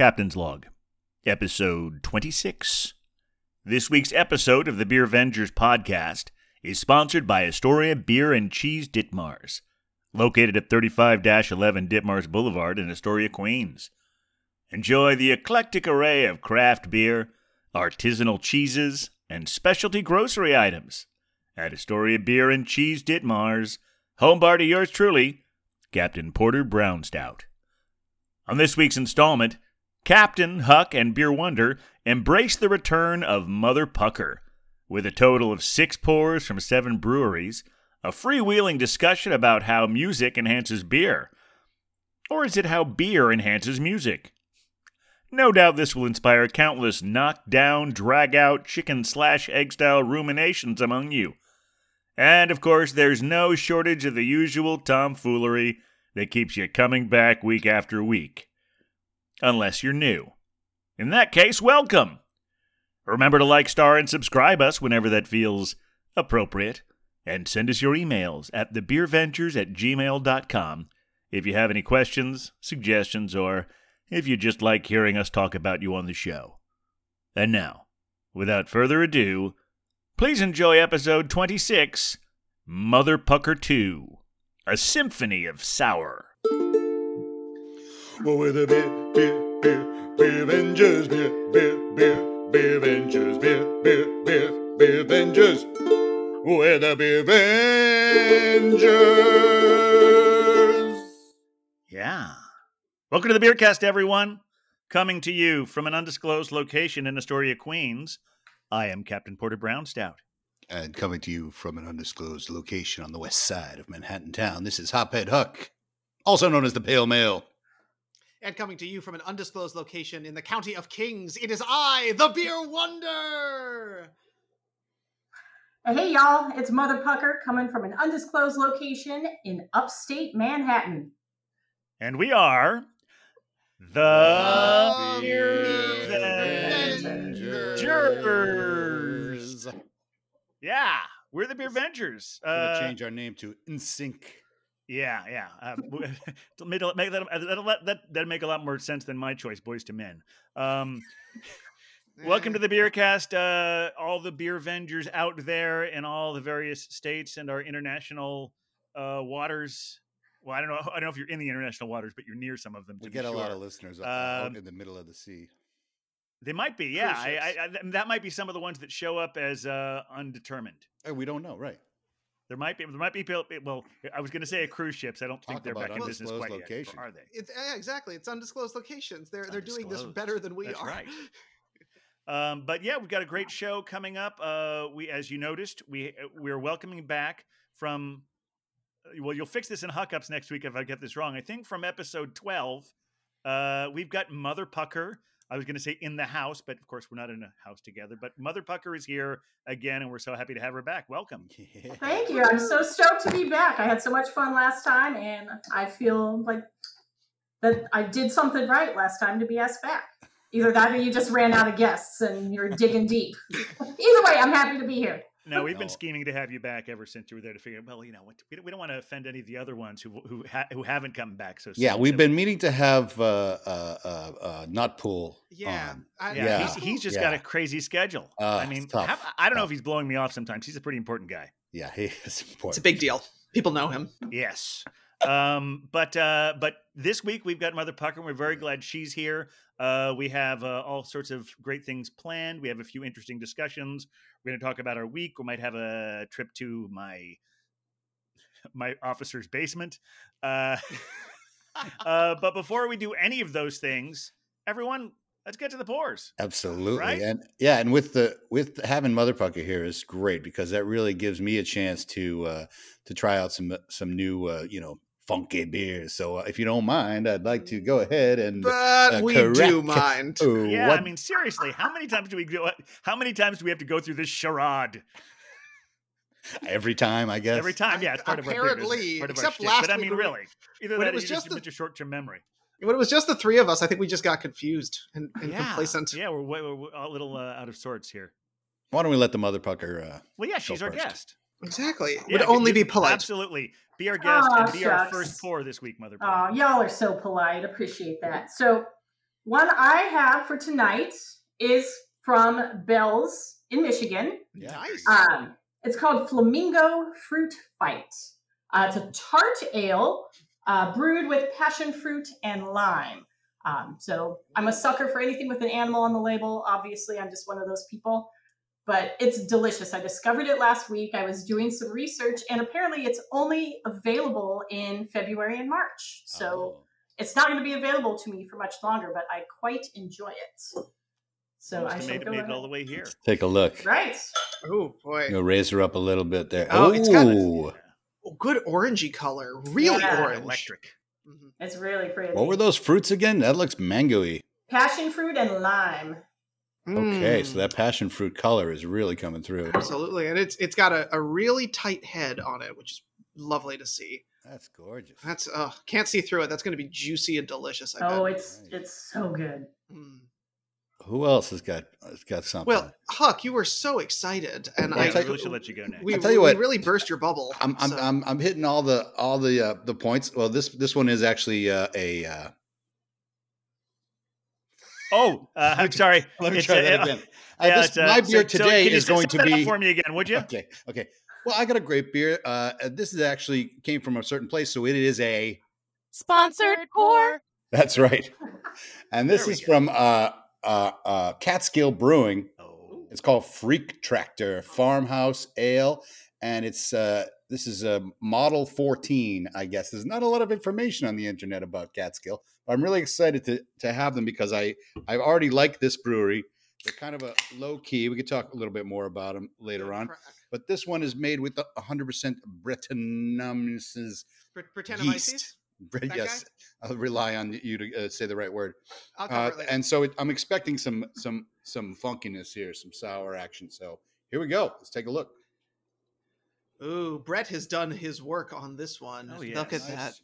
Captain's Log, Episode 26. This week's episode of the Beer Vengers podcast is sponsored by Astoria Bier and Cheese Ditmars, located at 35 11 Ditmars Boulevard in Astoria, Queens. Enjoy the eclectic array of craft beer, artisanal cheeses, and specialty grocery items at Astoria Bier and Cheese Ditmars, home bar to yours truly, Captain Porter Brown Stout. On this week's installment, Captain, Huck, and Beer Wonder embrace the return of Mother Pucker with a total of six pours from seven breweries, a freewheeling discussion about how music enhances beer. Or is it how beer enhances music? No doubt this will inspire countless knock down, drag out, chicken slash egg style ruminations among you. And of course, there's no shortage of the usual tomfoolery that keeps you coming back week after week. Unless you're new. In that case, welcome! Remember to like, star, and subscribe us whenever that feels appropriate. And send us your emails at thebeervengers at gmail.com if you have any questions, suggestions, or if you just like hearing us talk about you on the show. And now, without further ado, please enjoy episode 26 Mother Pucker 2 A Symphony of Sour. Well, we're the beer, beer, beer, beer Avengers, beer, beer, beer, beer Avengers, beer, beer, beer, beer Avengers. We're the beer Avengers. Yeah. Welcome to the Beercast, everyone. Coming to you from an undisclosed location in Astoria, Queens. I am Captain Porter Brown Stout. And coming to you from an undisclosed location on the west side of Manhattan town, this is Hophead Huck, also known as the Pale Male. And coming to you from an undisclosed location in the county of Kings, it is I, the Beer Wonder. Hey y'all, it's Mother Pucker coming from an undisclosed location in upstate Manhattan. And we are the The Beer Vengers. Yeah, we're the Beer Vengers. We're gonna Uh, change our name to NSYNC. Yeah, yeah. Uh, make, make that, that'll, let- that that'd make a lot more sense than my choice, Boyz II Men. Um, welcome to the Beercast, uh, all the Beer Vengers out there in all the various states and our international uh, waters. Well, I don't know. I don't know if you're in the international waters, but you're near some of them. We get a lot of listeners uh, out Um, in the middle of the sea. They might be, yeah. I, I. I, that might be some of the ones that show up as uh, undetermined. Oh, we don't know, right? There might be, there might be. Well, I was going to say a cruise ships. I don't think they're back in business quite location. yet. Are they? It's, yeah, exactly. It's undisclosed locations. They're they're doing this better than we That's are. right. Um, but yeah, we've got a great show coming up. Uh, we, as you noticed, we uh, we're welcoming back from. uh, Well, you'll fix this in Huckups next week if I get this wrong. I think from episode twelve, uh, we've got Mother Pucker. I was going to say in the house, but of course we're not in a house together. But Mother Pucker is here again, and we're so happy to have her back. Welcome. Yeah. Thank you. I'm so stoked to be back. I had so much fun last time, and I feel like that I did something right last time to be asked back. Either that or you just ran out of guests and you're digging deep. Either way, I'm happy to be here. No, we've been scheming to have you back ever since you were there to figure. Well, you know, what, we don't, we don't want to offend any of the other ones who who ha- who haven't come back. So Yeah, soon. we've So- been meaning to have uh, uh, uh, uh, Nutpool Yeah, on. I- Yeah, Yeah, He's, he's just got a crazy schedule. Uh, I mean, tough, how- I don't know if he's blowing me off sometimes. He's a pretty important guy. Yeah, he is important. It's a big deal. People know him. Yes. Um, but uh, but this week we've got Mother Pucker. and We're very glad she's here. Uh, we have uh, all sorts of great things planned. We have a few interesting discussions. We're going to talk about our week. We might have a trip to my my officer's basement. Uh, uh, but before we do any of those things, everyone, let's get to the pores. Absolutely, Right? and yeah, and with the with having Mother Pucker here is great because that really gives me a chance to uh, to try out some some new uh, you know funky beers. So uh, if you don't mind, I'd like to go ahead and But uh, we correct- do mind. Oh, Yeah, what- I mean, seriously, how many times do we go? How many times do we have to go through this charade? every time I guess. Every time, yeah, it's part of our bit, isn't? Apparently, part of except shtick. last But I mean, really, either that it was you just just the- your short-term memory. When it was just the three of us, I think we just got confused and, and yeah, complacent. yeah, we're, way- we're a little uh, out of sorts here. Why don't we let the Mother Pucker? Uh, Well, yeah, she's our first. guest. Exactly. It Yeah, would only be polite. Absolutely, be our guest Aw, and be our first pour this week, Mother. Oh, y'all are so polite. Appreciate that. So, one I have for tonight is from Bell's in Michigan. Yeah. Nice. Um, it's called Flamingo Fruit Fight. Uh, it's a tart ale uh, brewed with passion fruit and lime. Um, so I'm a sucker for anything with an animal on the label. Obviously, I'm just one of those people. But it's delicious. I discovered it last week. I was doing some research, and apparently, it's only available in February and March. So Oh. it's not going to be available to me for much longer. But I quite enjoy it. So Must I have shall made it, go made it all the way here. take a look. Right. oh boy. You'll raise her up a little bit there. Oh, it's got a- Oh, good orangey color. Really Yeah. orange. Electric. Mhm. It's really pretty. What were those fruits again? That looks mangoey. Passion fruit and lime. Okay, Mm. so that passion fruit color is really coming through. Absolutely, and it's it's got a, a really tight head on it, which is lovely to see. That's gorgeous. That's uh can't see through it. That's going to be juicy and delicious. I Oh, bet. it's it's so good. Mm. Who else has got has got something? Well, Huck, you were so excited, and Well, I I'll tell I really should let you go next. We, I'll tell you we what. really burst your bubble. I'm I'm, so- I'm I'm hitting all the all the uh, the points. Well, this this one is actually uh, a. Uh, Oh, uh, I'm sorry. let me It's, try uh, that again. Uh, yeah, this, uh, my beer so today can is going to be for me again, would you? okay. Okay. Well, I got a great beer. Uh, this is actually came from a certain place, so it is a. Sponsored pour. That's right, and this is go. from uh, uh, uh, Catskill Brewing. Oh, It's called Freak Tractor Farmhouse Ale, and it's uh, this is a model 14, I guess. There's not a lot of information on the internet about Catskill, but I'm really excited to to have them because I I've already liked this brewery. They're kind of a low key. We could talk a little bit more about them later on, but this one is made with 100% Brettanomyces. Yeast. That yes, I'll rely on you to uh, say the right word. Uh, and so it, I'm expecting some some some funkiness here, some sour action. So here we go. Let's take a look. Ooh, Brett has done his work on this one. Oh, Look yes. at that.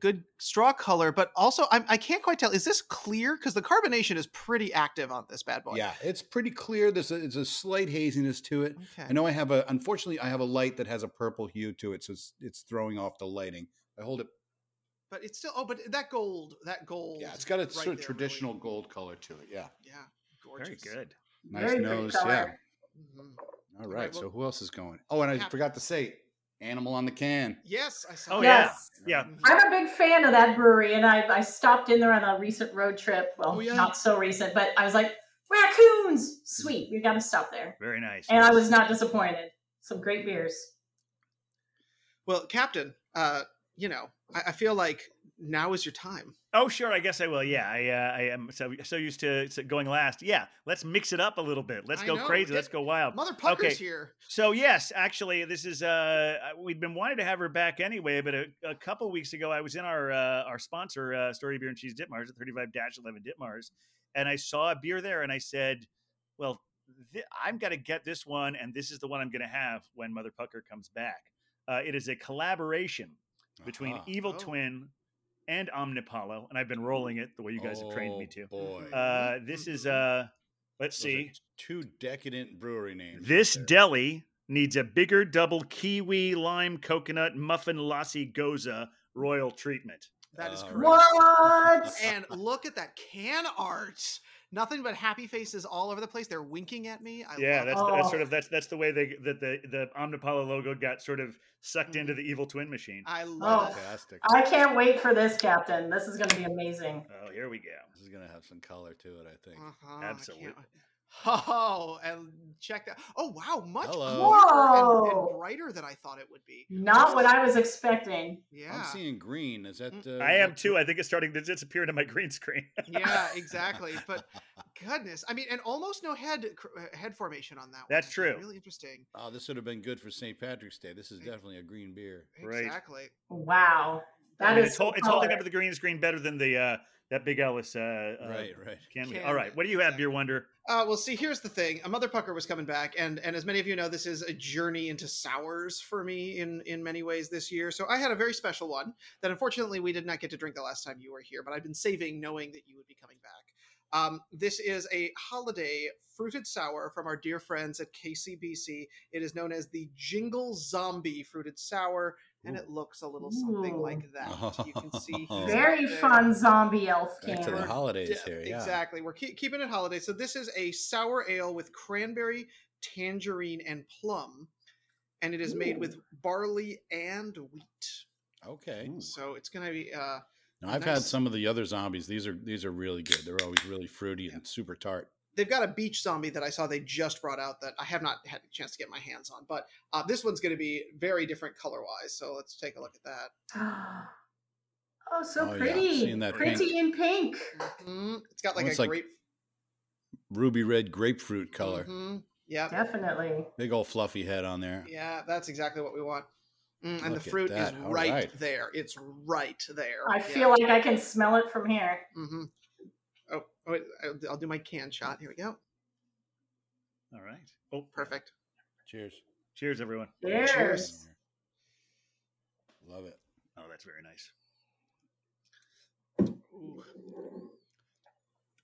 Good straw color, but also I, I can't quite tell. Is this clear? Because the carbonation is pretty active on this bad boy. Yeah, it's pretty clear. There's a, there's a slight haziness to it. Okay. I know I have a unfortunately I have a light that has a purple hue to it, so it's it's throwing off the lighting. I hold it. But it's still. Oh, but that gold. That gold. Yeah, it's got a right sort of traditional really- gold color to it. Yeah, Yeah. very good. nice Very pretty nose. Yeah. color. Mm-hmm. All Right, right. well- So who else is going? Oh, and I Cap- forgot to say, animal on the can. Yes, I saw. Oh, that. Yes. Yeah. Mhm. I'm a big fan of that brewery, and I, I stopped in there on a recent road trip. Well, Oh, yeah. not so recent, but I was like, raccoons! Sweet, we got to stop there. Very nice. And I was not disappointed. Some great beers. Well, Captain, uh, you know, I, I feel like now is your time. Oh, sure. I guess I will. Yeah, I, uh, I am so so used to going last. Yeah, let's mix it up a little bit. Let's I go know, crazy. Let's go wild. Mother Pucker's Okay. here. So yes, actually, this is uh we'd been wanting to have her back anyway, but a, a couple weeks ago I was in our uh, our sponsor uh, Story Beer and Cheese Ditmars at 35-11 Ditmars, and I saw a beer there, and I said, "Well, th- I'm going to get this one, and this is the one I'm going to have when Mother Pucker comes back." Uh, it is a collaboration between Aha. Evil Oh. Twin and Omnipollo, and I've been rolling it the way you guys have trained me Oh, to. Boy, Uh, this is uh, let's Those see. two decadent brewery names. This right deli needs a bigger double kiwi lime coconut muffin lassi gose royal treatment. That is All correct. right. What? And look at that can art. Nothing but happy faces all over the place. They're winking at me. I yeah, that's, it. that's Oh. sort of that's that's the way they that the the Omnipollo logo got sort of sucked into the evil twin machine. I love Oh. it. Fantastic. I can't wait for this, Captain. This is going to be amazing. Oh, here we go. This is gonna have some color to it, I think. Uh-huh, I Absolutely. Can't- Oh, and check that. Oh, wow. Much Hello. clearer and, and brighter than I thought it would be. Not what I was expecting. Yeah. I'm seeing green. Is that? Uh, I am too. I think it's starting to disappear into my green screen. yeah, exactly. But goodness, I mean, and almost no head uh, head formation on that. one. That's It's true. Really interesting. Oh, this would have been good for St. Patrick's Day. This is definitely a green beer. Right. Exactly. Wow. I mean, is it's, hol- it's holding up to the green screen better than the uh, that Big Ellis. Uh, uh, right, right. Can we? Can All right. What do you have, exactly. Beer Wonder? Uh, well, see, here's the thing. A Mother Pucker was coming back, and and as many of you know, this is a journey into sours for me in in many ways this year. So I had a very special one that unfortunately we did not get to drink the last time you were here, but I've been saving, knowing that you would be coming back. Um, this is a holiday fruited sour from our dear friends at KCBC. It is known as the Jingle Zombie Fruited Sour. And Ooh. it looks a little something Ooh. like that. You can see. Very fun zombie elf Back to can. the holidays de- here. Yeah. Exactly. We're keep, keeping it holiday. So this is a sour ale with cranberry, tangerine, and plum, and it is made with barley and wheat. Okay. So it's gonna be. uh Now, I've had some of the other zombies. These are these are really good. They're always really fruity and super tart. They've got a beach zombie that I saw they just brought out that I have not had a chance to get my hands on, but uh, this one's going to be very different color wise. So let's take a look at that. Oh, so Oh, pretty. Seeing that pretty pink. in pink. Mhm. It's got like Almost a like grape Ruby red grapefruit color. Mhm. Yeah, Definitely. Big old fluffy head on there. yeah, that's exactly what we want. Mm, and Look the fruit is that. All right, right. there. It's right there. I feel like I can smell it from here. hmm Oh, oh wait, I'll, I'll do my can shot. Here we go. All right. Oh, Perfect. Cheers. cheers, everyone. Cheers. Love it. Oh, that's very nice. Ooh.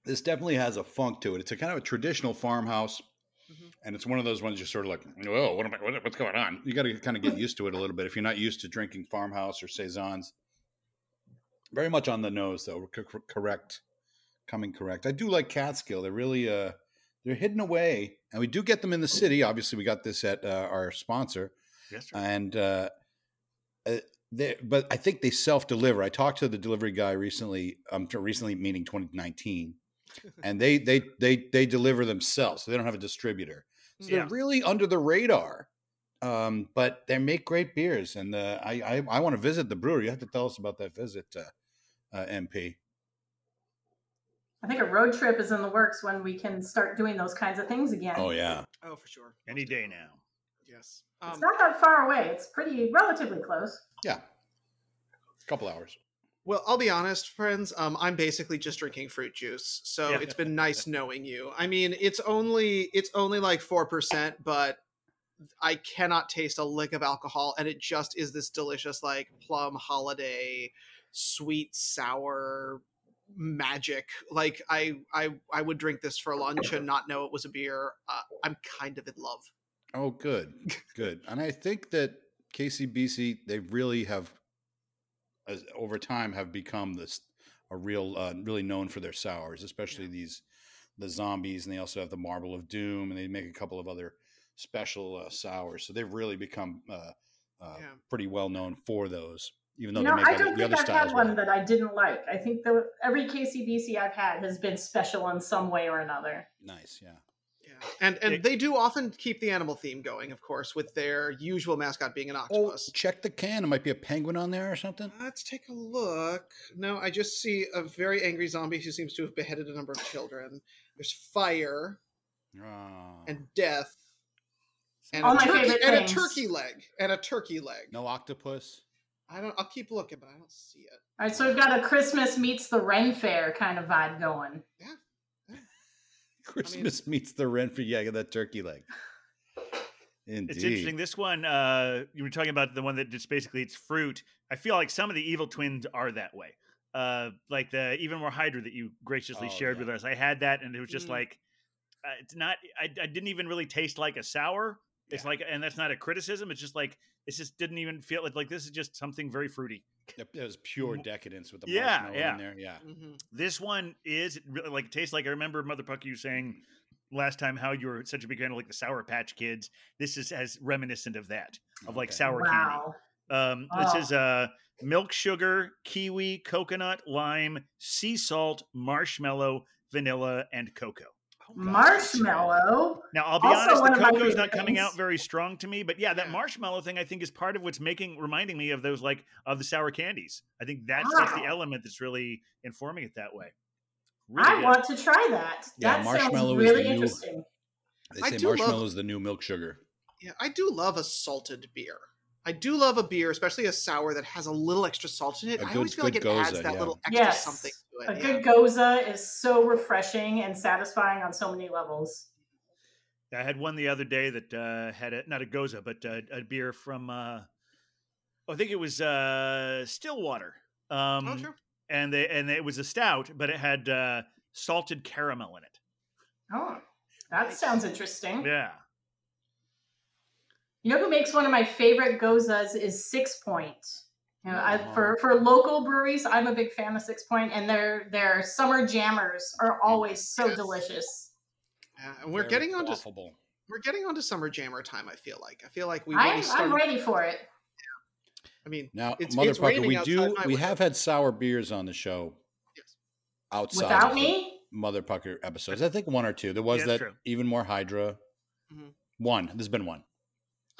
This definitely has a funk to it. It's a kind of a traditional farmhouse, Mhm. and it's one of those ones you're sort of like, "Whoa, what am I, what, what's going on?" You got to kind of get used to it a little bit if you're not used to drinking farmhouse or saisons. Very much on the nose, though. C- c- correct, coming correct. I do like Catskill. They're really uh, they're hidden away, and we do get them in the city. Obviously, we got this at uh, our sponsor, Yes, sir. and uh, uh, they, but I think they self deliver. I talked to the delivery guy recently. Um, recently meaning 2019, and they they they they deliver themselves. So they don't have a distributor. So Yeah. they're really under the radar. Um, but they make great beers, and uh, I I, I want to visit the brewery. You have to tell us about that visit, uh, uh, MP. I think a road trip is in the works when we can start doing those kinds of things again. Oh yeah, Oh, for sure. Any day now. Yes. It's Um, not that far away. It's pretty relatively close. yeah, A couple hours. Well, I'll be honest, friends. Um, I'm basically just drinking fruit juice, so Yeah. it's been nice knowing you. I mean, it's only it's only like four percent, but I cannot taste a lick of alcohol, and it just is this delicious, like plum holiday, sweet sour magic. Like I I I would drink this for lunch and not know it was a beer. Uh, I'm kind of in love. Oh, good, good. And I think that KCBC they really have, as over time, have become this a real, uh, really known for their sours, especially these the zombies, and they also have the Marble of Doom, and they make a couple of other special uh, sours. So they've really become uh, uh, Yeah. pretty well known for those. Even though You they know, make I don't the think other I've had well. one that I didn't like. I think the every KCBC I've had has been special in some way or another. Nice, yeah. Yeah, and and It- they do often keep the animal theme going, of course, with their usual mascot being an Oh, octopus. check the can. It might be a penguin on there or something. Let's take a look. No, I just see a very angry zombie who seems to have beheaded a number of children. There's fire Ah. and death. And, All a my turkey, favorite and a turkey leg. And a turkey leg. no octopus. I don't I'll keep looking, but I don't see it. All right, so we've got a Christmas meets the Ren Fair kind of vibe going. Yeah. Christmas meets the Ren Fair. yeah, get that turkey leg. Indeed. It's interesting. This one, uh, you were talking about the one that just basically it's fruit. I feel like some of the evil twins are that way. Uh, like the even more Hydra that you graciously Oh, shared yeah. with us. I had that, and it was just Mm. like uh, it's not. I, I didn't even really taste like a sour. It's Yeah. like, and that's not a criticism. It's just like it just didn't even feel like like this is just something very fruity. It it was pure decadence with the Yeah, marshmallow yeah. in there. Yeah. hmm This one is really like it tastes like I remember Mother Puck you saying last time how you were such a big fan of like the Sour Patch Kids. This is as reminiscent of that of like Okay. sour candy. Wow. Um, this Oh. is uh, milk sugar, kiwi, coconut, lime, sea salt, marshmallow, vanilla, and cocoa. Oh, Marshmallow. Now, I'll be Also honest, the of my cocoa's not coming out very strong to me, but yeah, that marshmallow thing I think is part of what's making reminding me of those like of the sour candies. I think that's that's the ah. element that's really informing it that way. Really I good. want to try that. Yeah, that marshmallow sounds is the really new- interesting. They say do love- marshmallow is the new milk sugar. Yeah, I do love a salted beer. I do love a beer, especially a sour that has a little extra salt in it. A I good- always feel like it good adds that yeah. little extra Yes. something to it. A it. good gose is so refreshing and satisfying on so many levels. I had one the other day that uh, had a not a gose, but uh, a beer from uh, I think it was uh, Stillwater. Um, oh, sure. and they and it was a stout, but it had uh, salted caramel in it. Oh, that Nice. sounds interesting. Yeah, You know who makes one of my favorite goses is Sixpoint. You know, I, for for local breweries, I'm a big fan of Sixpoint, and their their summer jammers are always so Yes. delicious. Yeah, and we're Very getting onto quaffable. we're getting onto summer jammer time. I feel like I feel like we I'm, started. I'm ready for it. I mean, Now, It's- Mother it's Pucker, we do we window. have had sour beers on the show Yes. outside Without me, Mother Pucker episodes. I think one or two. There was Yeah, that true. even more Hydra. Mhm. One. There's been one.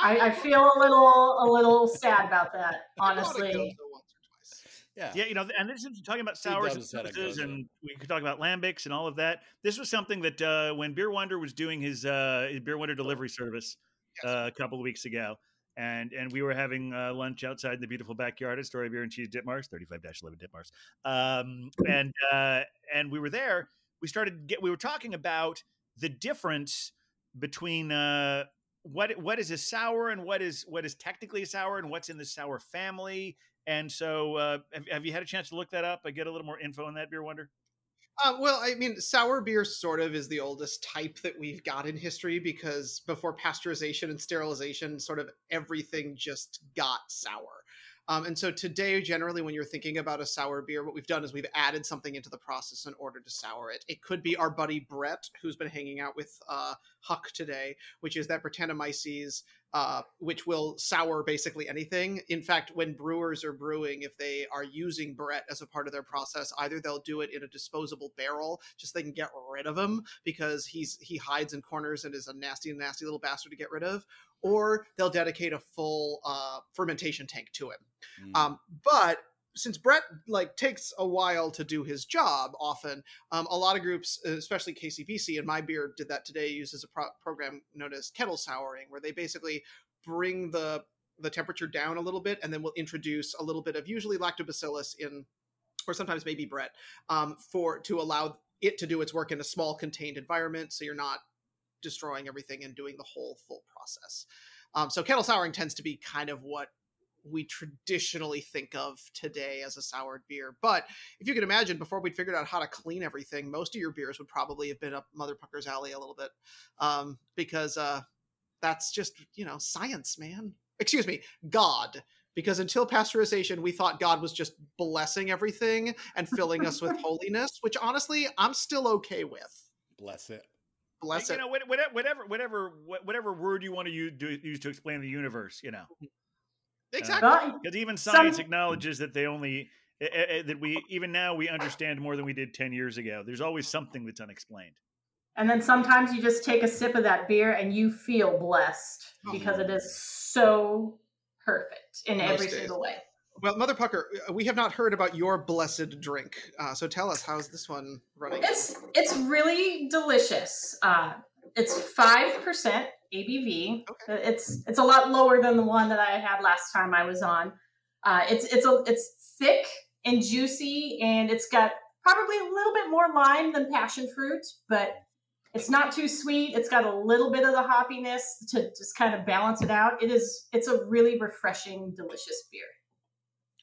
I, I feel a little a little sad about that. I bought a Honestly, Gose once or twice. Yeah. Yeah, you know, and this is talking about sours and does set a sodas, gose. and we could talk about lambics and all of that. This was something that uh, when Beer Wonder was doing his, uh, his Beer Wonder delivery service uh, a couple of weeks ago, and and we were having uh, lunch outside in the beautiful backyard at Story Beer and Cheese Ditmars, thirty five eleven Ditmars, um, and uh, and we were there. We started get we were talking about the difference between uh, what what is a sour and what is what is technically a sour and what's in the sour family. And so, uh, have, have you had a chance to look that up? I get a little more info on that beer wonder. Uh, well, I mean, sour beer sort of is the oldest type that we've got in history because before pasteurization and sterilization, sort of everything just got sour. Um, and so today, generally, when you're thinking about a sour beer, what we've done is we've added something into the process in order to sour it. It could be our buddy Brett, who's been hanging out with uh, Huck today, which is that Brettanomyces, uh, which will sour basically anything. In fact, when brewers are brewing, if they are using Brett as a part of their process, either they'll do it in a disposable barrel, just so they can get rid of him because he's he hides in corners and is a nasty, nasty little bastard to get rid of, or they'll dedicate a full uh, fermentation tank to him. Mm. Um, but since Brett like takes a while to do his job, often um, a lot of groups, especially KCBC and my beer, did that today. Uses a pro- program known as kettle souring, where they basically bring the the temperature down a little bit, and then we'll introduce a little bit of usually lactobacillus in, or sometimes maybe Brett, um, for to allow it to do its work in a small contained environment, so you're not destroying everything and doing the whole full process. Um, so kettle souring tends to be kind of what we traditionally think of today as a soured beer. But if you can imagine, before we'd figured out how to clean everything, most of your beers would probably have been up Mother Pucker's alley a little bit, um, because uh, that's just you know science, man. Excuse me, God. Because until pasteurization, we thought God was just blessing everything and filling us with holiness, which honestly, I'm still okay with. Bless it. Bless you it. know, whatever, whatever, whatever, whatever word you want to use, do, use to explain the universe. You know, exactly. But because even Some- science acknowledges that they only eh, eh, eh, that we even now we understand more than we did ten years ago. There's always something that's unexplained. and then sometimes you just take a sip of that beer and you feel blessed because it is so perfect in Most every days. single way. Well, Mother Pucker, uh, we have not heard about your blessed drink. Uh, so tell us, how's this one running? It's it's really delicious. Uh, it's five percent ABV. Okay. It's it's a lot lower than the one that I had last time I was on. Uh, it's it's a it's thick and juicy, and it's got probably a little bit more lime than passion fruit, but it's not too sweet. It's got a little bit of the hoppiness to just kind of balance it out. It is it's a really refreshing, delicious beer.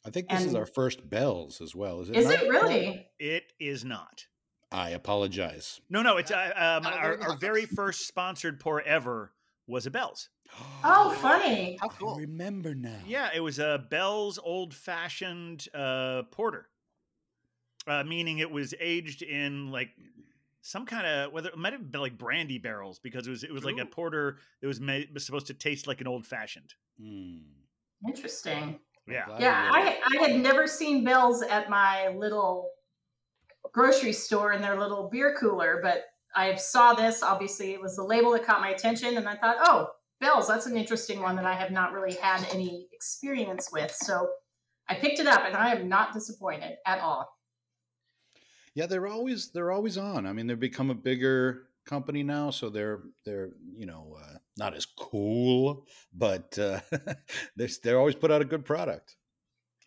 I think this is our first bells as well. Is it? Is not? it really? It is not. I apologize. No, no, it's uh, um, our, our very first sponsored pour ever was a Bell's. Oh, funny. How I remember now. Yeah, it was a Bell's old fashioned uh, porter, uh, meaning it was aged in like some kind of whether it might have been like brandy barrels because it was it was like a porter that was made was supposed to taste like an old fashioned. Mm. Interesting. I'm Yeah. Yeah, I, I had never seen bells at my little grocery store in their little beer cooler, but I saw this. Obviously, it was the label that caught my attention, and I thought, oh, bells, that's an interesting one that I have not really had any experience with. So I picked it up, and I am not disappointed at all. Yeah, they're always they're always on. I mean, they've become a bigger company now, so they're they're you know uh, not as cool, but uh, they're they're always put out a good product,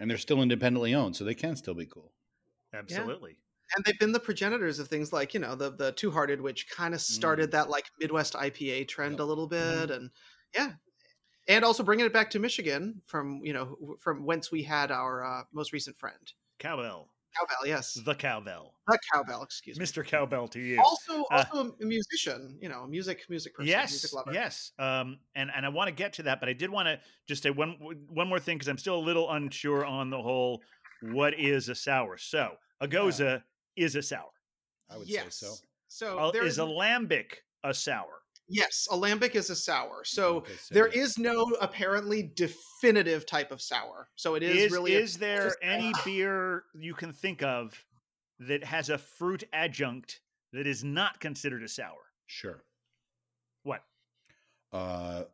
and they're still independently owned, so they can still be cool. Absolutely. And they've been the progenitors of things like, you know, the the Two Hearted, which kind of started that like Midwest IPA trend Yep. a little bit. And yeah. And also bringing it back to Michigan from, you know, from whence we had our uh, most recent friend. Cowbell. Cowbell, yes. the cowbell, The cowbell, excuse me. Mr. Cowbell to you. Also, Uh, also a musician, you know, music, music person, yes, music lover. yes. Um, and and I want to get to that, but I did want to just say one one more thing because I'm still a little unsure on the whole what is a sour. So a gose is a sour. I would yes. say so. So Uh, there is a lambic a sour? Yes, a lambic is a sour. So Okay, so there yeah. is no apparently definitive type of sour. So it is, Is really a- is there just- any beer you can think of that has a fruit adjunct that is not considered a sour? Sure. What? Uh,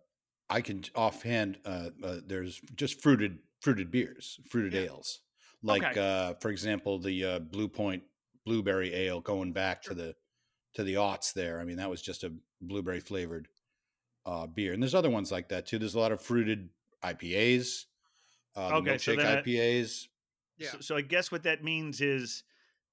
I can offhand. Uh, uh, there's just fruited fruited beers, fruited Yeah. ales. Like Okay. uh, for example, the uh, Blue Point blueberry ale going back Sure. to the to the aughts. There, I mean, that was just a blueberry flavored uh, beer, and there's other ones like that too. There's a lot of fruited IPAs, uh, the Okay, so milkshake I- IPAs. Yeah. So, so I guess what that means is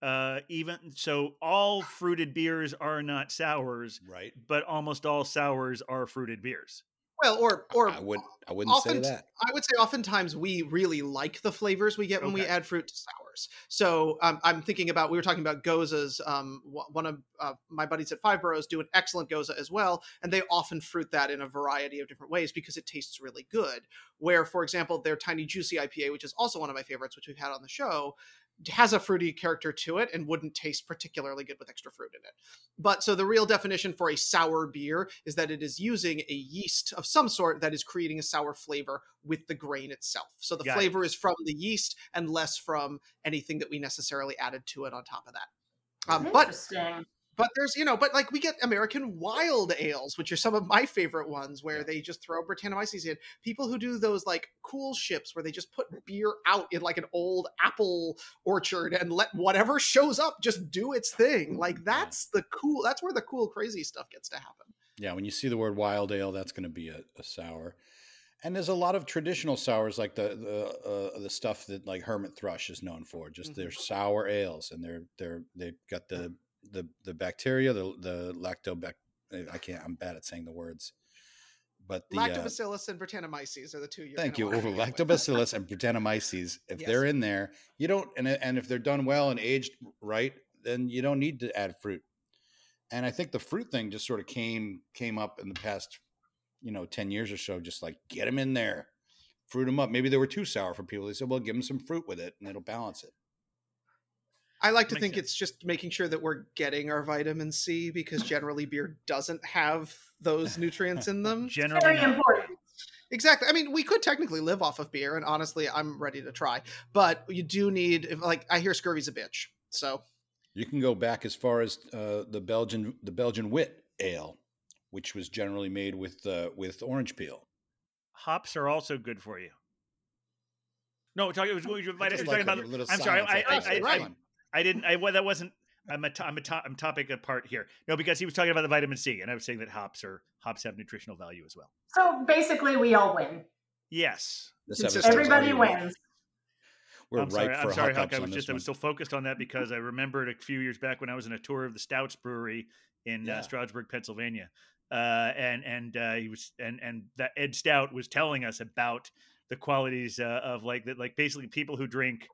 uh, even so, all fruited beers are not sours, Right. but almost all sours are fruited beers. Well, or or I would. I wouldn't say often- that. I would say oftentimes we really like the flavors we get when we add fruit to sours. So um, I'm thinking about we were talking about goses. Um, one of uh, my buddies at Five Boroughs do an excellent gose as well, and they often fruit that in a variety of different ways because it tastes really good. Where, for example, their Tiny Juicy IPA, which is also one of my favorites, which we've had on the show, has a fruity character to it and wouldn't taste particularly good with extra fruit in it. But so the real definition for a sour beer is that it is using a yeast of some sort that is creating a sour flavor with the grain itself. So the Got flavor is from the yeast and less from anything that we necessarily added to it on top of that. Um, but Interesting. But there's you know but like we get American wild ales, which are some of my favorite ones, where Yeah. they just throw Brettanomyces in. People who do those like coolships where they just put beer out in like an old apple orchard and let whatever shows up just do its thing. Like that's the cool. That's where the cool crazy stuff gets to happen. Yeah, when you see the word wild ale, that's going to be a, a sour. And there's a lot of traditional sours, like the the uh, the stuff that like Hermit Thrush is known for. Just they're sour ales, and they're they're they've got the the the bacteria, the the lactobac. I can't. I'm bad at saying the words. But the uh, Lactobacillus and Brettanomyces are the two. You're thank you, gonna wanna Ooh, deal with. lactobacillus and Brettanomyces. If Yes. they're in there, you don't, and and if they're done well and aged right, then you don't need to add fruit. And I think the fruit thing just sort of came came up in the past, you know, ten years or so. Just like get them in there, fruit them up. Maybe they were too sour for people. They said, well, give them some fruit with it, and it'll balance it. I like to Makes think sense. it's just making sure that we're getting our vitamin C because generally beer doesn't have those nutrients in them. Generally, Very not. important. Exactly. I mean, we could technically live off of beer, and honestly, I'm ready to try. But you do need, if, like, I hear scurvy's a bitch. So You can go back as far as uh, the Belgian the Belgian wit ale, which was generally made with uh, with orange peel. hops are also good for you. No, talking. It was going to invite us. Just Talking like a about. little I'm sorry. science I, I, episode. I, I, Right. I didn't. I well, that wasn't. I'm a. To, I'm a. To, I'm topic apart here. No, because he was talking about the vitamin C, and I was saying that hops are hops have nutritional value as well. So basically, we all win. Yes. This Consistent. episode's Everybody wins. We're I'm sorry. for I'm sorry, hookups Huck. I was this just. I was so focused on that because I remembered a few years back when I was in a tour of the Stouts Brewery in Yeah. uh, Stroudsburg, Pennsylvania, uh, and and uh, he was and and that Ed Stout was telling us about the qualities uh, of like that, like basically people who drink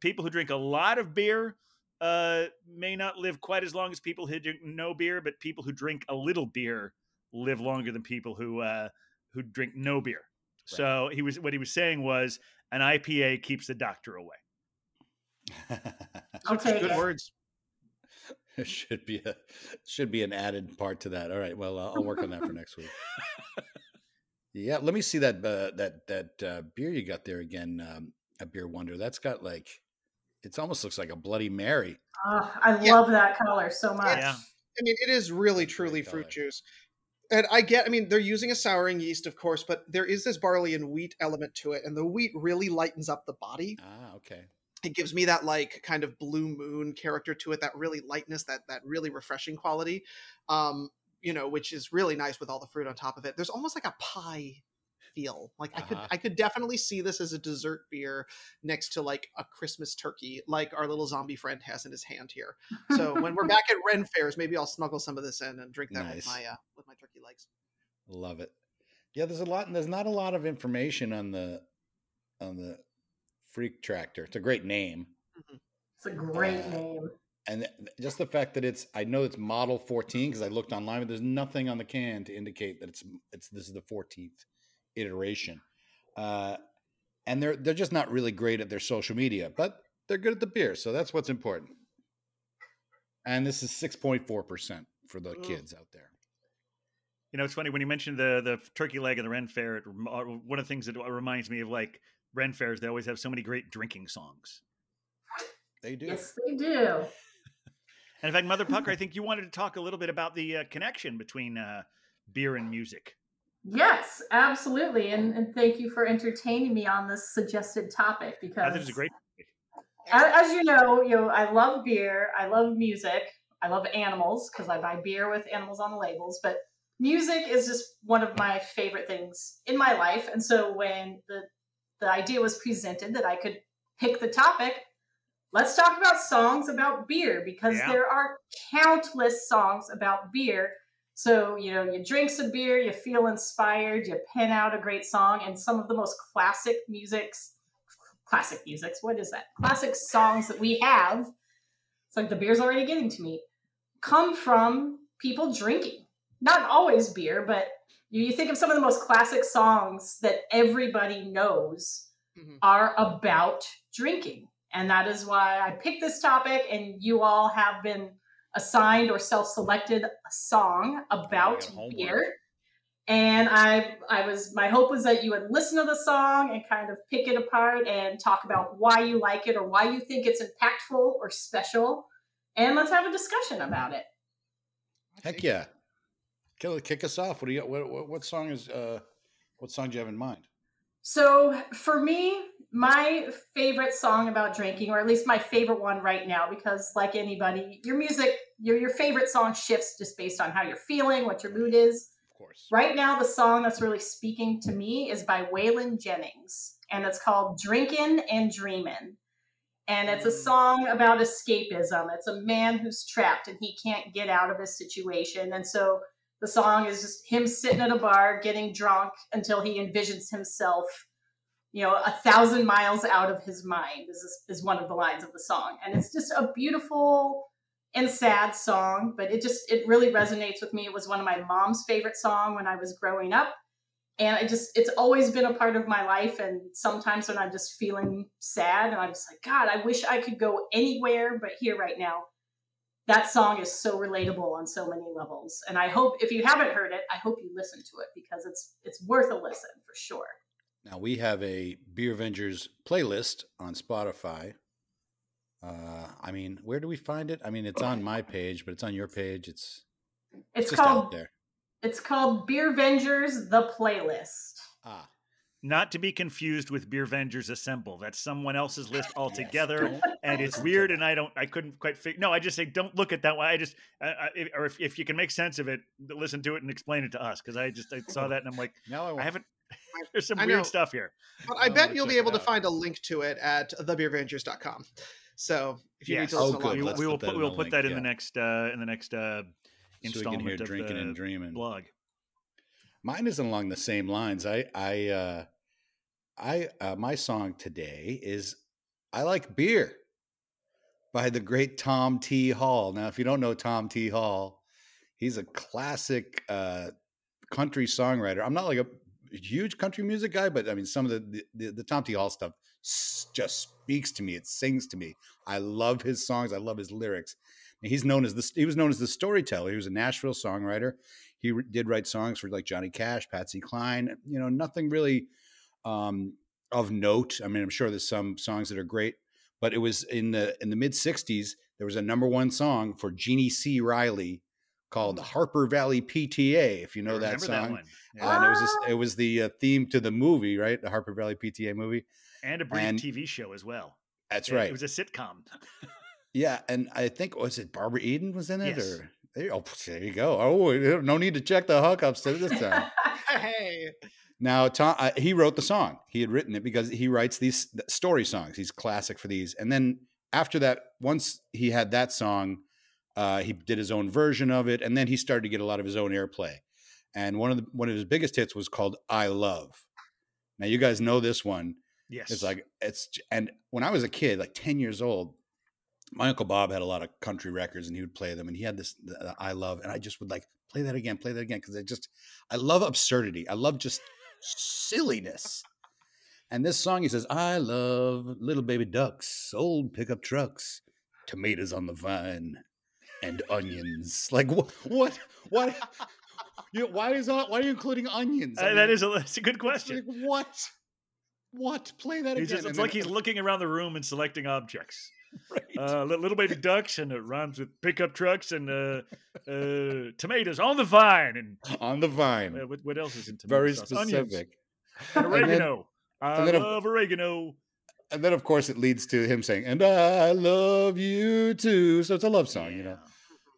people who drink a lot of beer uh, may not live quite as long as people who drink no beer, but people who drink a little beer live longer than people who uh, who drink no beer. So he was what he was saying was an IPA keeps the doctor away. I'll take good it. words. It should be a should be an added part to that. All right. Well, I'll, I'll work on that for next week. Yeah, let me see that uh, that that uh, beer you got there again. Um, a beer wonder. That's got like it almost looks like a Bloody Mary. Oh, I Yeah. love that color so much. Yeah. I mean, it is really That's a great truly fruit color. juice. And I get, I mean, they're using a souring yeast, of course, but there is this barley and wheat element to it, and the wheat really lightens up the body. Ah, okay. It gives me that like kind of blue moon character to it, that really lightness, that that really refreshing quality. Um, you know, which is really nice with all the fruit on top of it. There's almost like a pie feel. Like I could Uh-huh. I could definitely see this as a dessert beer next to like a Christmas turkey, like our little zombie friend has in his hand here. So when we're back at Ren fairs, maybe I'll snuggle some of this in and drink that Nice. with my uh, with my turkey legs. Love it. Yeah, there's a lot. There's not a lot of information on the on the Freak Tractor. It's a great name. Mhm. It's a great Uh, name. and th- just the fact that it's I know it's model 14 because I looked online, but there's nothing on the can to indicate that it's it's this is the 14th iteration. Uh, and they're they're just not really great at their social media, but they're good at the beer, so that's what's important. And this is 6.4% for the kids out there. You know, it's funny when you mentioned the the turkey leg and the Ren Fair. It, uh, one of the things that reminds me of like Ren Fairs. They always have so many great drinking songs. They do. Yes, they do. And in fact, Mother Pucker, I think you wanted to talk a little bit about the uh, connection between uh, beer and music. Yes, absolutely. And, and thank you for entertaining me on this suggested topic because I think it's a great. A- as you know, you know, I love beer, I love music, I love animals because I buy beer with animals on the labels, but music is just one of my favorite things in my life. And so when the the idea was presented that I could pick the topic, let's talk about songs about beer because Yeah. there are countless songs about beer. So, you know, you drink some beer, you feel inspired, you pen out a great song, and some of the most classic musics classic musics. What is that? Classic songs that we have. It's like the beer's already getting to me. Come from people drinking. Not always beer, but you, you think of some of the most classic songs that everybody knows Mhm. are about drinking. And that is why I picked this topic, and you all have been assigned or self selected a song about beer and I I was my hope was that you would listen to the song and kind of pick it apart and talk about why you like it or why you think it's impactful or special, and let's have a discussion about it. Heck yeah. Kill kick us off. What do you what, what, what song is uh what song do you have in mind? So for me, my favorite song about drinking, or at least my favorite one right now, because like anybody, your music, your your favorite song shifts just based on how you're feeling, what your mood is. Of course. Right now, the song that's really speaking to me is by Waylon Jennings, and it's called Drinkin' and Dreamin'. And it's a Mm. song about escapism. It's a man who's trapped and he can't get out of his situation. And so the song is just him sitting at a bar getting drunk until he envisions himself, you know, a thousand miles out of his mind, is, is one of the lines of the song. And it's just a beautiful and sad song, but it just it really resonates with me. It was one of my mom's favorite song when I was growing up. And I just it's always been a part of my life. And sometimes when I'm just feeling sad and I'm just like, God, I wish I could go anywhere but here right now. That song is so relatable on so many levels. And I hope if you haven't heard it, I hope you listen to it because it's it's worth a listen for sure. Now we have a Beer Avengers playlist on Spotify. Uh, I mean, where do we find it? I mean, it's on my page, but it's on your page. It's It's out called there. it's called Beer Vengers the Playlist. Ah, Not to be confused with Beer Vengers Assemble. That's someone else's list altogether. Yes, and it's weird and i don't i couldn't quite figure no i just say don't look at that one i just I, I, or if, if you can make sense of it listen to it and explain it to us because i just i saw that and i'm like Now I, i haven't there's some I weird know. stuff here But I I bet you'll be able to find a link to it at thebeervengers.com. So if you yes need to Oh, listen good. we, along, will- Let's we will put that in we'll the put that in the next uh in the next uh so we can installment hear of drinking the and dreaming. blog Mine isn't along the same lines. I, I, uh, I, uh, my song today is "I Like Beer" by the great Tom T. Hall. Now, if you don't know Tom T. Hall, he's a classic uh, country songwriter. I'm not like a huge country music guy, but I mean, some of the the, the Tom T. Hall stuff just speaks to me. It sings to me. I love his songs. I love his lyrics. And he's known as the he was known as the storyteller. He was a Nashville songwriter. He re- did write songs for like Johnny Cash, Patsy Cline. You know, nothing really um, of note. I mean, I'm sure there's some songs that are great, but it was in the in the mid '60s. There was a number one song for Jeannie C. Riley called The Harper Valley PTA. If you know that song, Uh, and it was this, Ah. it was the uh, theme to the movie, right? The Harper Valley PTA movie. and a brief and- tv show as well That's It- right. it was a sitcom Yeah, and I think was it Barbara Eden was in it, Yes. or there, oh, there you go. Oh, no need to check the hookups to this time. hey, Now, Tom, uh, he wrote the song. He had written it because he writes these story songs. He's classic for these. And then after that, once he had that song, uh, he did his own version of it, and then he started to get a lot of his own airplay. And one of the one of his biggest hits was called "I Love." Now, you guys know this one. yes It's like it's and when I was a kid, like ten years old, my uncle Bob had a lot of country records, and he would play them, and he had this uh, I love, and I just would like play that again, play that again, because I just I love absurdity. I love just silliness. And this song, he says, I love little baby ducks, old pickup trucks, tomatoes on the vine, and onions. Like what? What? What? You know, why is all, why are you including onions? I Uh, that mean, is a, that's a good question. like, what? What? Play that He's again. just, it's And like then- he's looking around the room and selecting objects. right. Uh, little baby ducks, and it rhymes with pickup trucks and uh, uh, tomatoes on the vine. And on the vine. uh, what, what else is in tomato Very sauce? Specific. and And then- oregano. I and then of- love oregano. And then, of course, it leads to him saying, "And I love you too." So it's a love song, you know.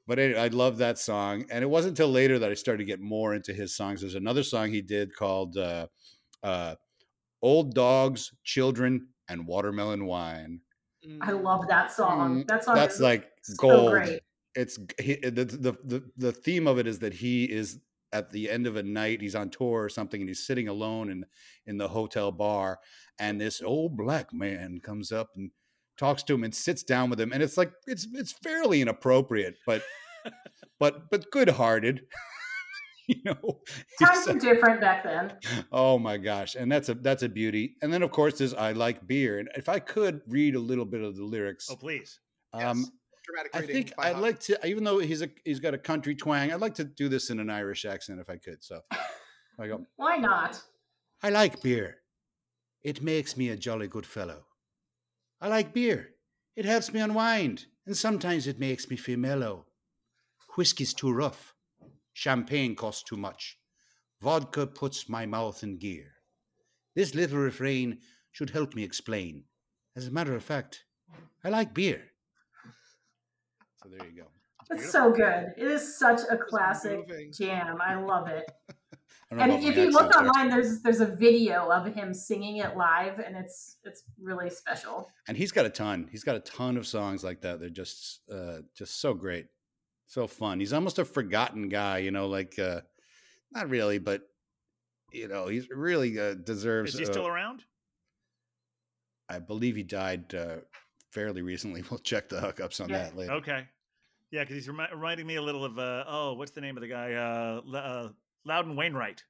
But anyway, I love that song, and it wasn't until later that I started to get more into his songs. There's another song he did called uh, uh, "Old Dogs, Children, and Watermelon Wine." I love that song. Mm, That song That's is like so gold. great. It's he, the, the the the theme of it is that he is at the end of a night. He's on tour or something, and he's sitting alone in in the hotel bar, and this old black man comes up and talks to him and sits down with him, and it's like it's it's fairly inappropriate, but but but good hearted. you know, Times so- were different back then. Oh my gosh, and that's a that's a beauty. And then of course there's I like beer, and if I could read a little bit of the lyrics, Oh, please. um, Yes. Dramatic I think I'd Huck. like to, even though he's a he's got a country twang, I'd like to do this in an Irish accent if I could. So I go, Why not? I like beer. It makes me a jolly good fellow. I like beer. It helps me unwind, and sometimes it makes me feel mellow. Whiskey's too rough. Champagne costs too much. Vodka puts my mouth in gear. This little refrain should help me explain. As a matter of fact, I like beer. So there you go. It's so good. It is such a classic jam. I love it. I And if you look online, there's there's a video of him singing it live, and it's it's really special. and he's got a ton. He's got a ton of songs like that. They're just uh just so great. So fun. He's almost a forgotten guy, you know, like uh not really, but you know, he's really uh, deserves Is he uh, still around? I believe he died uh fairly recently. We'll check the hookups on Yeah. that later. Okay. Yeah, because he's remi- reminding me a little of uh, oh, what's the name of the guy? Uh, L- uh, Loudon Wainwright.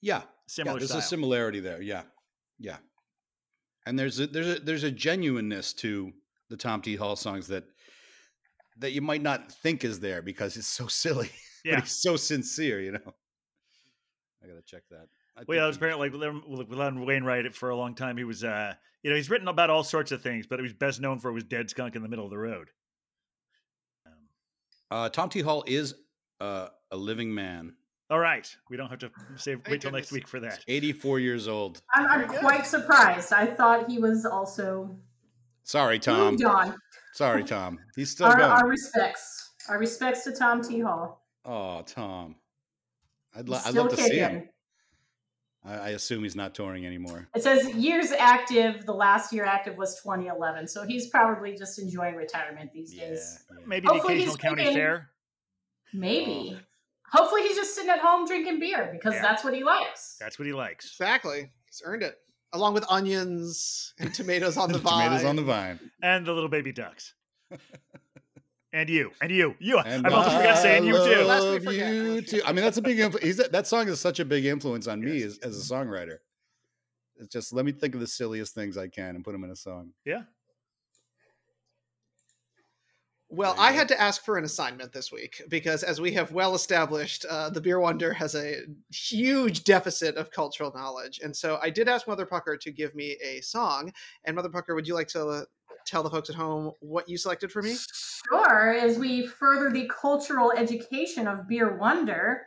Yeah. Similar yeah, there's style. a similarity there. Yeah. Yeah. And there's a there's a there's a genuineness to the Tom T. Hall songs that that you might not think is there because it's so silly. yeah. but he's so sincere, you know. I gotta check that. I Well, yeah, it was apparently like with with Loudon Wainwright for a long time. He was, uh, you know, he's written about all sorts of things, but he was best known for his dead skunk in the middle of the road. Um, uh, Tom T. Hall is uh, a living man, all right, we don't have to save wait till next week for that. 84 years old. I'm, I'm quite surprised. I thought he was also Sorry, Tom. moved on. Sorry, Tom. He's still Our, going. our respects. Our respects to Tom T. Hall. Oh, Tom. I'd, lo- I'd love to see him. kicking. I, I assume he's not touring anymore. It says years active. The last year active was 2011, so he's probably just enjoying retirement these days. yeah. Maybe the Hopefully he's occasional county thinking- fair. Maybe. Hopefully, he's just sitting at home drinking beer because Yeah. that's what he likes. That's what he likes. Exactly. He's earned it. Along with onions and tomatoes on the vine. Tomatoes on the vine. And the little baby ducks. and you. And you. You. And I almost forgot saying you too. Last we love you too. I mean, that's a big. Influ- he's that song is such a big influence on me as, as a songwriter. It's just let me think of the silliest things I can and put them in a song. Yeah. Well, I had to ask for an assignment this week because, as we have well established, uh, the Beer Wonder has a huge deficit of cultural knowledge. And so I did ask Motherpucker to give me a song. And Motherpucker, would you like to tell the folks at home what you selected for me? Sure. As we further the cultural education of Beer Wonder,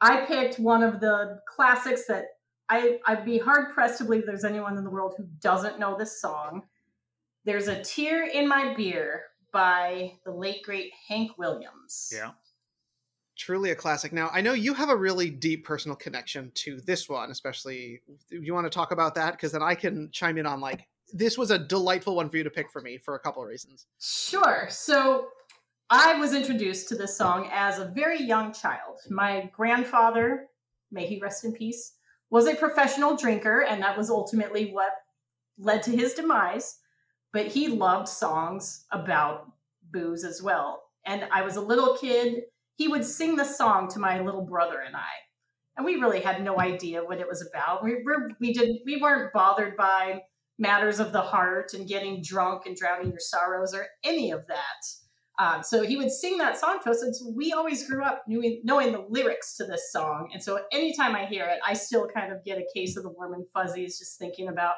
I picked one of the classics that I, I'd be hard pressed to believe there's anyone in the world who doesn't know this song. There's a Tear in My Beer by the late, great Hank Williams. Yeah. Truly a classic. Now, I know you have a really deep personal connection to this one, especially. You want to talk about that? Because then I can chime in on like, this was a delightful one for you to pick for me for a couple of reasons. Sure. So I was introduced to this song as a very young child. My grandfather, may he rest in peace, was a professional drinker, and that was ultimately what led to his demise. But he loved songs about booze as well. And I was a little kid. He would sing the song to my little brother and I. And we really had no idea what it was about. We were we did we weren't bothered by matters of the heart and getting drunk and drowning your sorrows or any of that. Um, so he would sing that song to us, and so we always grew up knowing, knowing the lyrics to this song. And so anytime I hear it, I still kind of get a case of the warm and fuzzies, just thinking about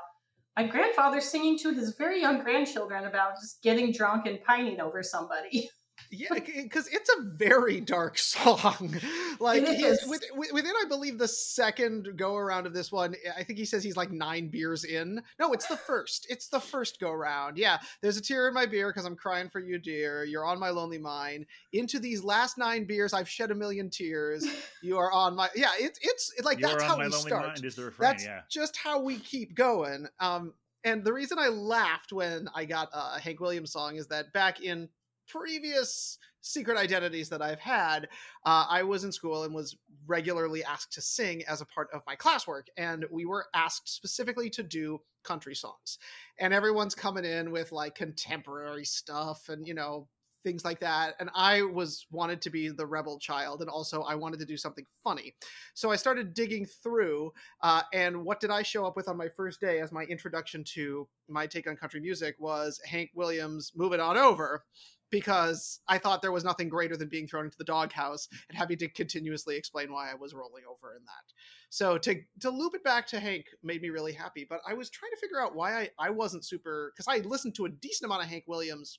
my grandfather singing to his very young grandchildren about just getting drunk and pining over somebody. yeah because it's a very dark song like It is. with, with- within i believe the second go around of this one i think he says he's like nine beers in no it's the first it's the first go round yeah there's a tear in my beer because i'm crying for you dear you're on my lonely mind into these last nine beers i've shed a million tears you are on my yeah it's it's like You're that's how my we lonely start mind is the refrain. that's yeah. just how we keep going. Um, and the reason I laughed when I got a Hank Williams song is that back in previous secret identities that I've had, uh, I was in school and was regularly asked to sing as a part of my classwork. And we were asked specifically to do country songs. And everyone's coming in with like contemporary stuff and, you know, things like that. And I was wanted to be the rebel child. And also I wanted to do something funny. So I started digging through uh, and what did I show up with on my first day as my introduction to my take on country music was Hank Williams' Move It On Over, because I thought there was nothing greater than being thrown into the doghouse and having to continuously explain why I was rolling over in that. So to to loop it back to Hank made me really happy, but I was trying to figure out why I, I wasn't super because I listened to a decent amount of Hank Williams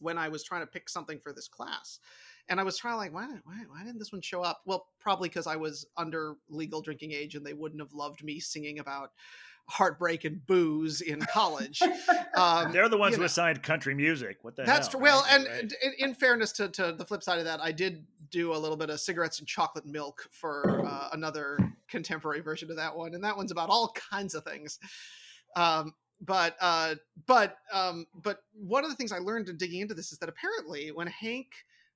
when I was trying to pick something for this class. And I was trying like, why, why, why didn't this one show up? Well, probably because I was under legal drinking age and they wouldn't have loved me singing about heartbreak and booze in college. Um, They're the ones who know. assigned country music. What the That's hell? true. Well, right? and Right. in, in fairness to, to the flip side of that, I did do a little bit of cigarettes and chocolate milk for uh, another contemporary version of that one, and that one's about all kinds of things. Um, but uh, but um, but one of the things I learned in digging into this is that apparently when Hank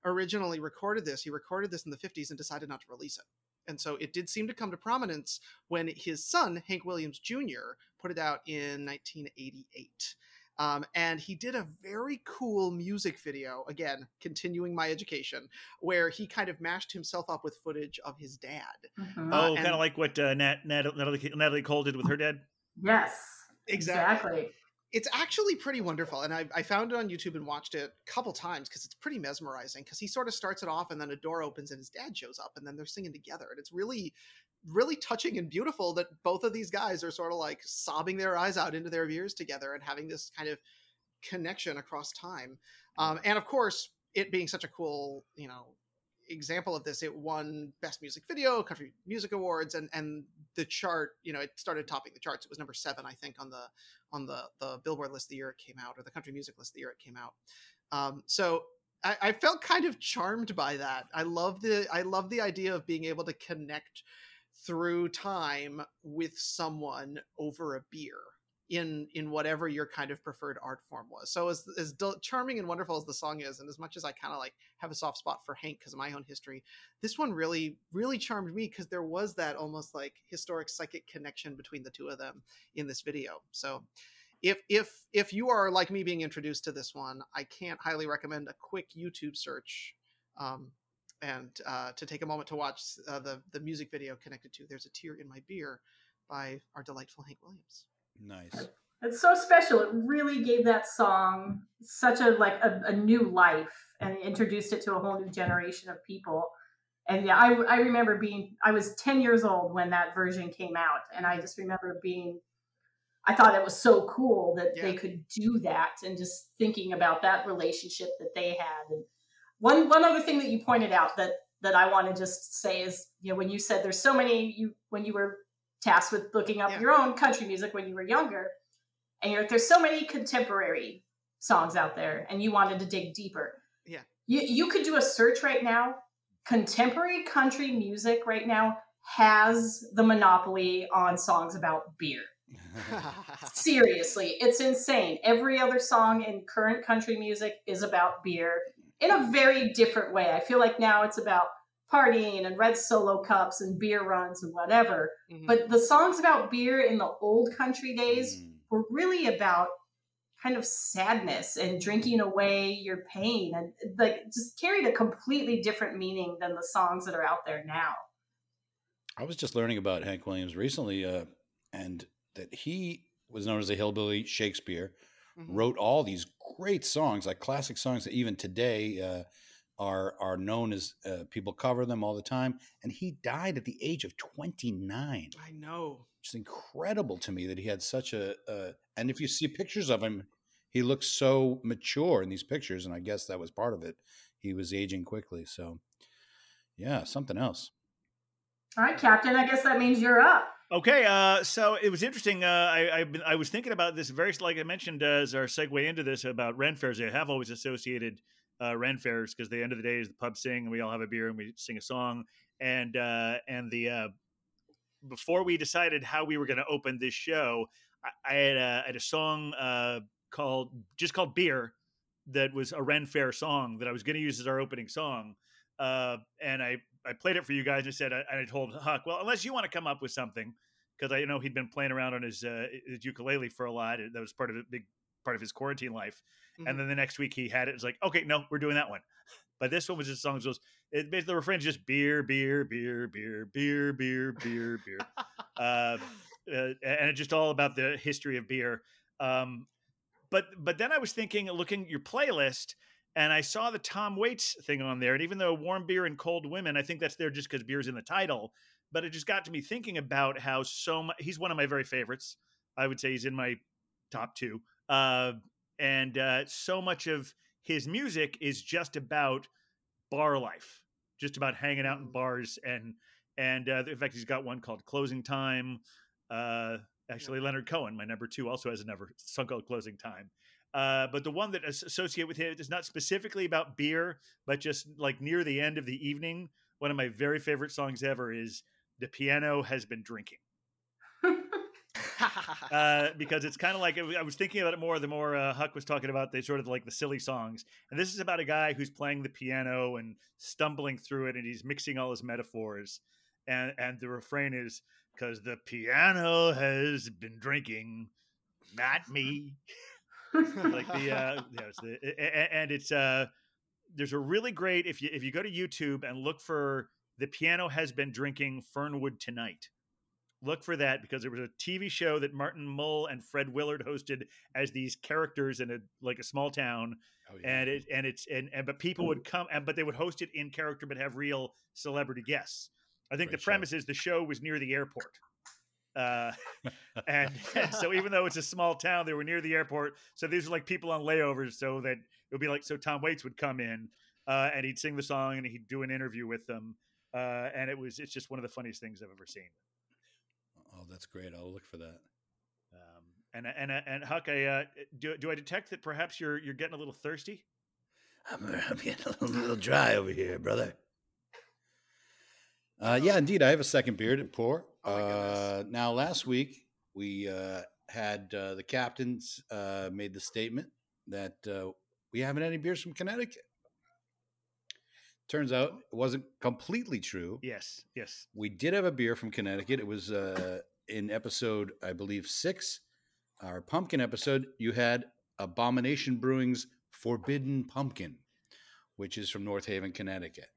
originally recorded this, he recorded this in the 50s and decided not to release it. And so it did seem to come to prominence when his son, Hank Williams Jr., put it out in 1988. Um, and he did a very cool music video, again, continuing my education, where he kind of mashed himself up with footage of his dad. Mhm. Uh, oh, and- kind of like what uh, Nat, Nat, Natalie, Natalie Cole did with her dad. yes, exactly. It's actually pretty wonderful. And I, I found it on YouTube and watched it a couple times because it's pretty mesmerizing. Because he sort of starts it off and then a door opens and his dad shows up and then they're singing together. And it's really, really touching and beautiful that both of these guys are sort of like sobbing their eyes out into their ears together and having this kind of connection across time. Um, and of course, it being such a cool, you know, example of this, it won Best Music Video, Country Music Awards, and and the chart, you know, it started topping the charts. It was number seven, I think, on the on the the Billboard list the year it came out, or the Country Music list the year it came out. Um, so I, I felt kind of charmed by that. I love the I love the idea of being able to connect through time with someone over a beer in in whatever your kind of preferred art form was. So as as del- charming and wonderful as the song is, and as much as I kind of like have a soft spot for Hank because of my own history, this one really really charmed me because there was that almost like historic psychic connection between the two of them in this video. So if if if you are like me being introduced to this one, I can't highly recommend a quick YouTube search. Um, and uh, to take a moment to watch uh, the the music video connected to "There's a Tear in My Beer" by our delightful Hank Williams. Nice. It's so special. It really gave that song such a like a, a new life and introduced it to a whole new generation of people. And yeah, I, I remember being I was 10 years old when that version came out, and I just remember being I thought it was so cool that they could do that and just thinking about that relationship that they had. And one one other thing that you pointed out that that I want to just say is, you know, when you said there's so many you when you were tasked with looking up Yeah. your own country music when you were younger, and you're like, there's so many contemporary songs out there, and you wanted to dig deeper. Yeah. You you could do a search right now. Contemporary country music right now has the monopoly on songs about beer. Seriously, it's insane. Every other song in current country music is about beer in a very different way. I feel like now it's about partying and red solo cups and beer runs and whatever. Mhm. But the songs about beer in the old country days Mm. were really about kind of sadness and drinking away your pain and like just carried a completely different meaning than the songs that are out there now. I was just learning about Hank Williams recently, uh, and that he was known as a hillbilly Shakespeare, Mhm. wrote all these great songs, like classic songs that even today uh, are are known as uh, people cover them all the time. And he died at the age of twenty nine. I know. It's incredible to me that he had such a. Uh, and if you see pictures of him, he looks so mature in these pictures, and I guess that was part of it. He was aging quickly, so yeah, something else. All right, Captain, I guess that means you're up. Okay, uh, so it was interesting. Uh, I I've been, I was thinking about this very like I mentioned uh, as our segue into this about Ren fairs. I have always associated uh, Ren fairs because the end of the day is the pub sing and we all have a beer and we sing a song and uh, and the uh, before we decided how we were going to open this show, I, I had a, I had a song uh, called just called Beer that was a Ren Fair song that I was going to use as our opening song. Uh, and I, I played it for you guys and said, I, I told Huck, well, unless you want to come up with something, because I know he'd been playing around on his, uh, his ukulele for a lot. That was part of a big part of his quarantine life. Mhm. And then the next week he had it. It's like, okay, no, we're doing that one. But this one was his songs was it basically the refrain is just beer, beer, beer, beer, beer, beer, beer, beer. uh, uh, and it's just all about the history of beer. Um, but but then I was thinking, looking at your playlist, and I saw the Tom Waits thing on there. And even though warm beer and cold women, I think that's there just because beer's in the title. But it just got to me thinking about how so much. He's one of my very favorites. I would say he's in my top two. Uh, and uh, so much of his music is just about bar life, just about hanging out in Mm. bars and and uh, in fact he's got one called Closing Time. Uh, actually, Leonard Cohen, my number two, also has a number song called Closing Time. Uh, but the one that is associated with it is not specifically about beer, but just like near the end of the evening. One of my very favorite songs ever is "The Piano Has Been Drinking." uh, because it's kind of like I was thinking about it more the more uh, Huck was talking about the sort of like the silly songs, and this is about a guy who's playing the piano and stumbling through it, and he's mixing all his metaphors, and and the refrain is because the piano has been drinking, not me. like the uh, it's the, and it's uh, there's a really great if you if you go to YouTube and look for the piano has been drinking Fernwood 2Night look for that because there was a TV show that Martin Mull and Fred Willard hosted as these characters in a like a small town, Oh, and it and it's and, and but people would come and but they would host it in character but have real celebrity guests. I think Great the show. premise is the show was near the airport. Uh, and so even though it's a small town, they were near the airport. So these are like people on layovers, so that it would be like so Tom Waits would come in uh, and he'd sing the song and he'd do an interview with them. Uh, and it was it's just one of the funniest things I've ever seen. Oh, that's great. I'll look for that. Um, and and and Huck, I uh, do do I detect that perhaps you're you're getting a little thirsty? I'm, I'm getting a little dry over here, brother. Uh, yeah, indeed. I have a second beer to pour. Oh uh, now, last week we uh, had uh, the captains uh, made the statement that uh, we haven't had any beers from Connecticut. Turns out it wasn't completely true. Yes, yes. We did have a beer from Connecticut. It was uh, in episode, I believe, six, our pumpkin episode. You had Abomination Brewing's Forbidden Pumpkin, which is from North Haven, Connecticut.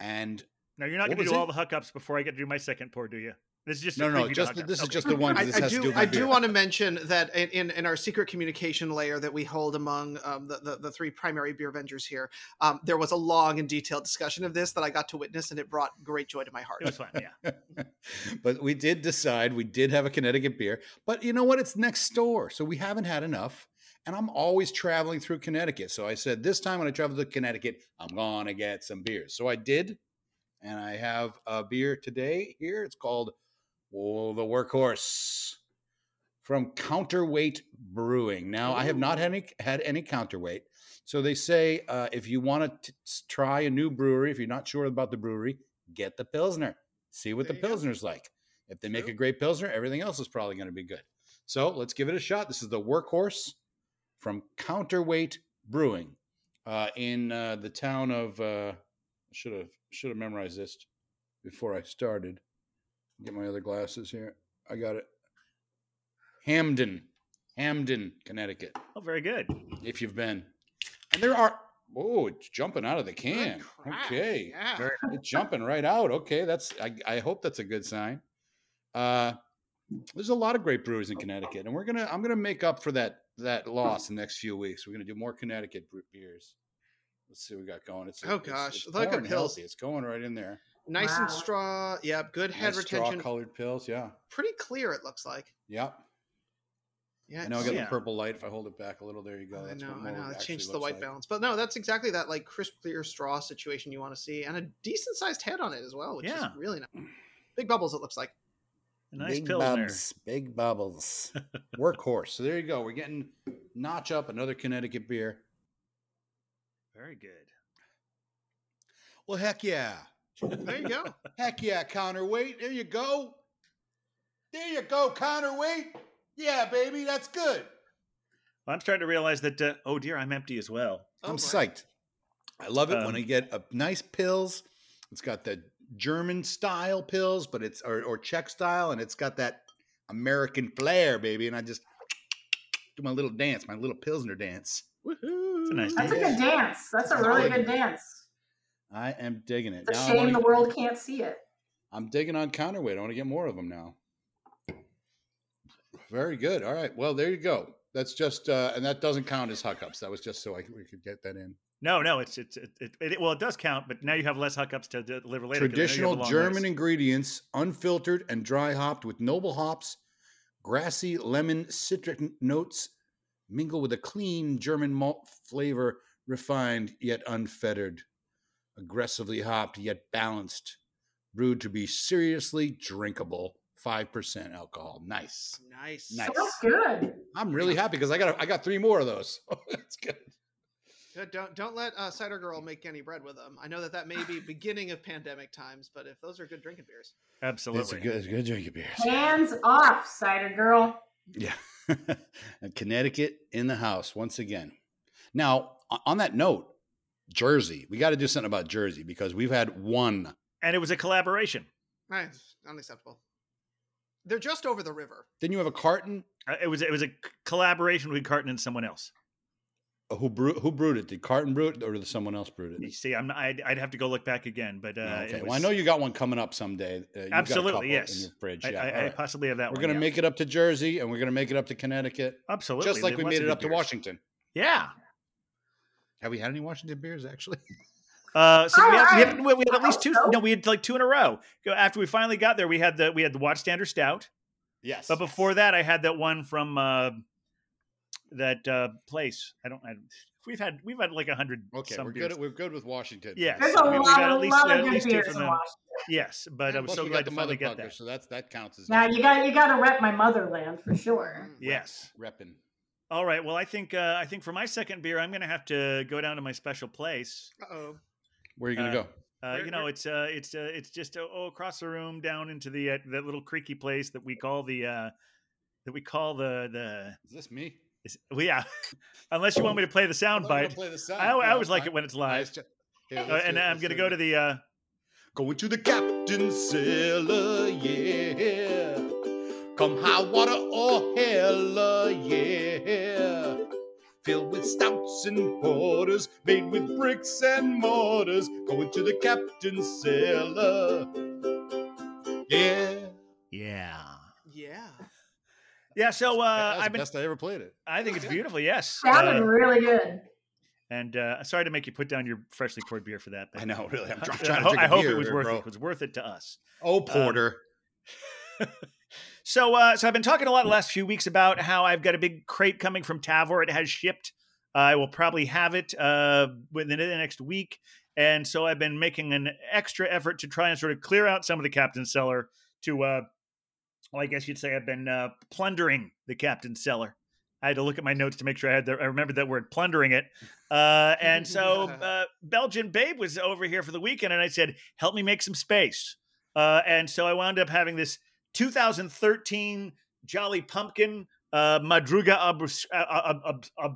And Now you're not going to do all the hookups before I get to do my second pour, do you? This is just a no, no, just hookups. this is just the one. I, I do. do. I do want to mention that in, in, in our secret communication layer that we hold among um, the, the the three primary Beervengers here, um, there was a long and detailed discussion of this that I got to witness, and it brought great joy to my heart. It was fun, yeah. but we did decide we did have a Connecticut beer. But you know what? It's next door. So we haven't had enough. And I'm always traveling through Connecticut. So I said, this time when I travel to Connecticut, I'm going to get some beers. So I did. And I have a beer today here. It's called oh, the Workhorse from Counterweight Brewing. Now, I have not had any, had any counterweight. So they say uh, if you want to try a new brewery, if you're not sure about the brewery, get the Pilsner. See what There the you go. Pilsner's like. If they make True. a great Pilsner, everything else is probably going to be good. So let's give it a shot. This is the Workhorse from Counterweight Brewing uh, in uh, the town of. Uh, should have should have memorized this before I started. Get my other glasses here. I got it. Hamden, Hamden, Connecticut. Oh, very good. If you've been, and there are. Oh, it's jumping out of the can. Okay, yeah. It's jumping right out. Okay, that's. I, I hope that's a good sign. Uh, there's a lot of great brewers in Connecticut, and we're gonna. I'm gonna make up for that that loss in the next few weeks. We're gonna do more Connecticut beers. Let's see what we got going. It's Oh, it's- gosh, it's look at pouring pils. healthy. It's going right in there. Nice and Wow. straw. Yeah, good head Nice retention. straw-colored pils. Yeah, Pretty clear, it looks like. yep. Yeah, I know I got Yeah. the purple light. If I hold it back a little, there you go. I know, what I know. It actually changes the white like. balance, but no, that's exactly that like crisp, clear straw situation you want to see, and a decent sized head on it as well, which Yeah. is really nice. Big bubbles, it looks like. A nice big pilsner. bubs, big bubbles. Workhorse. So there you go. We're getting notch up another Connecticut beer. Very good. Well, heck yeah. There you go. Heck yeah, counterweight. There you go. There you go, counterweight. Yeah, baby, that's good. Well, I'm starting to realize that. Uh, oh dear, I'm empty as well. Oh, I'm boy. psyched. I love it when Um, I get a nice pils. It's got the German style pils, but it's or, or Czech style, and it's got that American flair, baby. And I just do my little dance, my little Pilsner dance. Woohoo. It's a nice That's a good dance. That's a really really good good. dance. I am digging it. It's a Now I shame wanna- the world can't see it. I'm digging on counterweight. I want to get more of them now. Very good. All right. Well, there you go. That's just, uh, and that doesn't count as hookups. That was just so I, we could get that in. No, no, it's it's it, it, it well, it does count, but now you have less hookups to deliver later. 'cause I know you have a Traditional German list. ingredients, unfiltered and dry hopped with noble hops, grassy lemon citric notes, mingle with a clean German malt flavor, refined yet unfettered, aggressively hopped yet balanced, brewed to be seriously drinkable. Five percent alcohol. Nice. Nice. Nice. That's good. I'm really happy because I got I got three more of those. That's good. Good. Don't don't let uh, cider girl make any bread with them. I know that that may be beginning of pandemic times, but if those are good drinking beers, Absolutely. It's a good, it's a good drinking beer. Hands off, cider girl. Yeah. Connecticut in the house once again. Now, on that note, Jersey. We got to do something about Jersey because we've had one. and it was a collaboration. right? Unacceptable. They're just over the river. Didn't you have a carton? Uh, it was it was a c- collaboration with Carton and someone else. Uh, Who brewed, who brewed it? Did Carton brew it or did someone else brew it? You see, I'm I'd, I'd have to go look back again, but uh, okay. it well, I know you got one coming up someday. Uh, you've got a Absolutely, couple yes. In your fridge. I, Yeah. I, all I right. possibly have that one. We're one. going to yeah. make it up to Jersey and we're going to make it up to Connecticut. absolutely Just like There we made it good up to beers. Washington. Yeah. Have we had any Washington beers actually? Uh, so we had, we, had, we had at least two. No, we had like two in a row. After we finally got there, we had the we had the Watchstander Stout. Yes. But before that, I had that one from uh, that uh, place. I don't. I, we've had we've had like a hundred. Okay, some we're beers. good. We're good with Washington. Yes. There's So a we- we lot, got at least- lot of good least two beers from in. Washington. Yes, but I And was so glad got to finally mother get that. so that's that counts as Yeah, you got you got to rep my motherland for sure. Mm. Yes. repping. All right. Well, I think uh, I think for my second beer, I'm going to have to go down to my special place. Uh oh. Where are you going Uh, to go? Uh, Where- you know, where- it's uh, it's uh, it's just uh, oh across the room down into the uh, that little creaky place that we call the uh, that we call the the Is this me? is, well, yeah. Unless you want me to play the sound I'm bite, play the sound. I, I No, always like it when it's Nice live. jo- Here, Uh, and it, I'm gonna go to the uh, Going to the captain's cellar, yeah. Come high water or hell, yeah. Filled with stouts and porters, made with bricks and mortars. Going to the captain's cellar, yeah. yeah Yeah. yeah. So uh, That's I've the been best I ever played it. I think it's beautiful. Yes. Sounded Uh, really good. and uh, sorry to make you put down your freshly poured beer for that. But I know, really. I'm I- try- I, trying to ho- drink I a hope beer it was worth bro. it. It was worth it to us. Oh, porter. So, uh, so I've been talking a lot the last few weeks about how I've got a big crate coming from Tavour. It has shipped. I will probably have it uh, within the next week, and so I've been making an extra effort to try and sort of clear out some of the captain's cellar. To, uh, well, I guess you'd say I've been uh, plundering the captain's cellar. I had to look at my notes to make sure I had the, I remembered that word plundering it. Uh, and so uh, Belgian Babe was over here for the weekend, and I said, "Help me make some space." Uh, and so I wound up having this 2013 Jolly Pumpkin uh, Madruga Obs- uh, uh, uh, uh,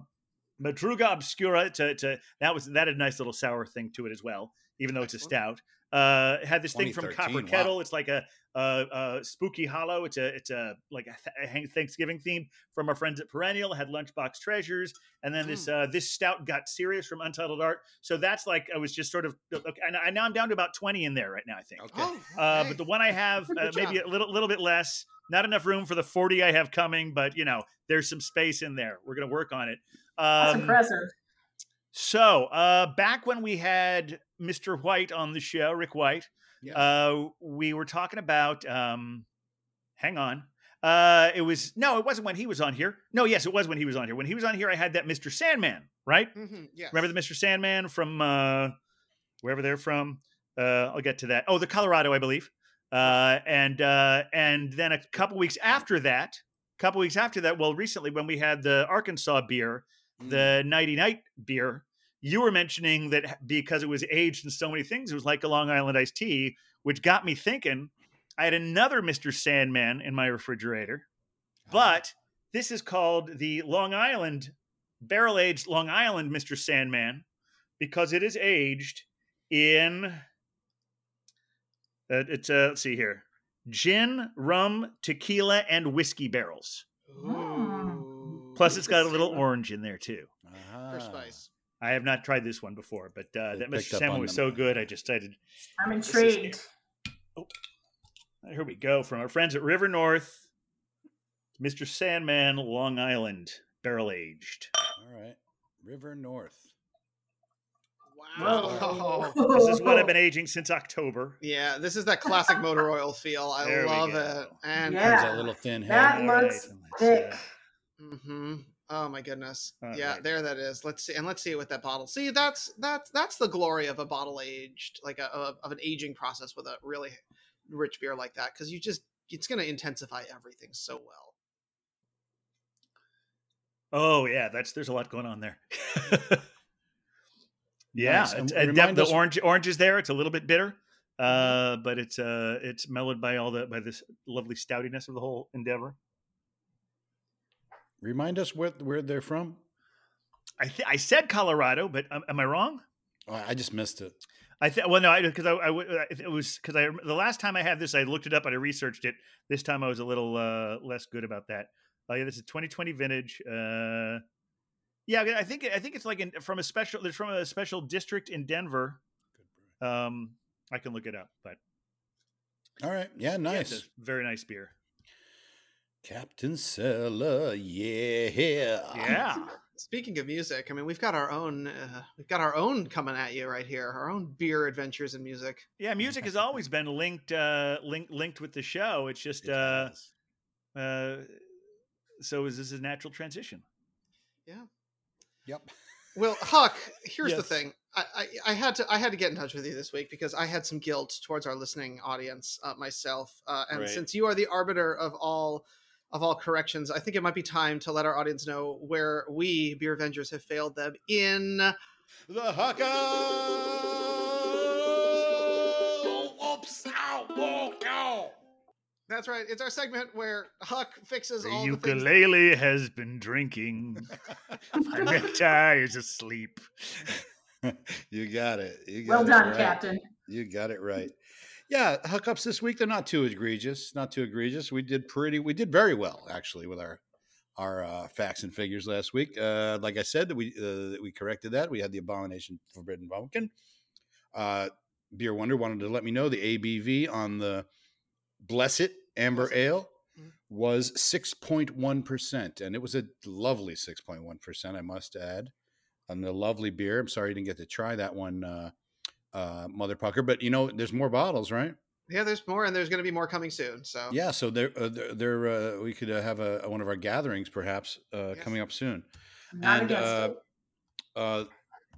Madruga Obscura. To, to that was that had a nice little sour thing to it as well. even though it's a stout. Uh, had this thing from 2013, Copper wow. Kettle. It's like a, a, a spooky hollow. It's a it's a like a, th- Thanksgiving theme from our friends at Perennial. Had Lunchbox Treasures, and then this uh, this stout got serious from Untitled Art. So that's like I was just sort of okay. And I, now I'm down to about twenty in there right now. I think. Okay. Oh, Uh, okay. but the one I have, uh, maybe job. a little, little bit less. Not enough room for the forty I have coming, but you know, there's some space in there. We're gonna work on it. That's Um, impressive. So, uh, back when we had Mr. White on the show, Rick White, Yeah. uh, we were talking about. Um, hang on. Uh, it was no, it wasn't when he was on here. No, yes, it was when he was on here. When he was on here, I had that Mr. Sandman, right? Mhm, yes. Remember the Mr. Sandman from uh, wherever they're from? Uh, I'll get to that. Oh, the Colorado, I believe. Uh, and uh, and then a couple weeks after that, a couple weeks after that, well, recently when we had the Arkansas beer, Mm. the Nighty Night beer, you were mentioning that because it was aged in so many things, it was like a Long Island iced tea, which got me thinking. I had another Mr. Sandman in my refrigerator, but this is called the Long Island barrel aged Long Island Mr. Sandman because it is aged in. Uh, it's uh, let's see here, gin, rum, tequila, and whiskey barrels. Ooh. Plus, it's got a little orange in there too. Ah. for spice. I have not tried this one before, but uh, that Mr. up Sandman was them. so good. I just decided. I'm is- intrigued. Here we go from our friends at River North, Mr. Sandman, Long Island, barrel aged. All right. River North. Wow. Whoa. This is what I've been aging since October. Yeah, this is that classic motor oil feel. I There love it. And Yeah. Has that little thin head. That All right, looks let's, thick. Uh, hmm Oh my goodness. All yeah, right. there that is. Let's see, and let's see it with that bottle. See, that's that's that's the glory of a bottle aged, like a, of of an aging process with a really rich beer like that, because you just it's going to intensify everything so well. Oh yeah, that's there's a lot going on there. yeah, Nice. it's, And remind the us- orange orange is there. It's a little bit bitter, uh, but it's uh it's mellowed by all the by this lovely stoutiness of the whole endeavor. Remind us where where they're from. I th- I said Colorado, but am, am I wrong? Oh, I just missed it. I think well no because I uh, it was because I the last time I had this I looked it up and I researched it. This time I was a little uh, less good about that. Oh yeah, this is 2020 vintage. Uh, yeah, I think I think it's like in, from a special. There's from a special district in Denver. Um, I can look it up, but All right. Yeah, yeah, it's nice. a very nice beer. Captain Cellar, yeah. Yeah, Speaking of music, I mean, we've got our own uh, we've got our own coming at you right here, our own beer adventures in music. yeah. Music has always been linked uh, linked linked with the show. It's just It uh, has. uh, so is this a natural transition? Yeah. Yep. Well, Huck, here's the Yes. thing. I, I, I had to I had to get in touch with you this week because I had some guilt towards our listening audience uh, myself, uh, and Right. since you are the arbiter of all of all corrections, I think it might be time to let our audience know where we Beervengers have failed them in. The Hucko! Oops! Ow! Whoa! Ow! That's right. It's our segment where Huck fixes The all the things. ukulele has been drinking. My necktie is asleep. you got it. You got Well it done, right. Captain. You got it right. Yeah, hookups this week they're not too egregious. Not too egregious. We did pretty. We did very well actually with our our uh, facts and figures last week. Uh, like I said, that we uh, we corrected that. We had the abomination forbidden pumpkin. Uh, Beer Wonder wanted to let me know the ABV on the Blessed Amber Blessed. Ale Mhm. was six point one percent, and it was a lovely six point one percent. I must add, and the lovely beer. I'm sorry you didn't get to try that one. Uh, Motherpucker. But you know, there's more bottles, right? Yeah, there's more, and there's going to be more coming soon. So Yeah. So there, uh, there, there uh, we could uh, have a, one of our gatherings perhaps uh, Yes. coming up soon. Not And, against uh, it. Uh,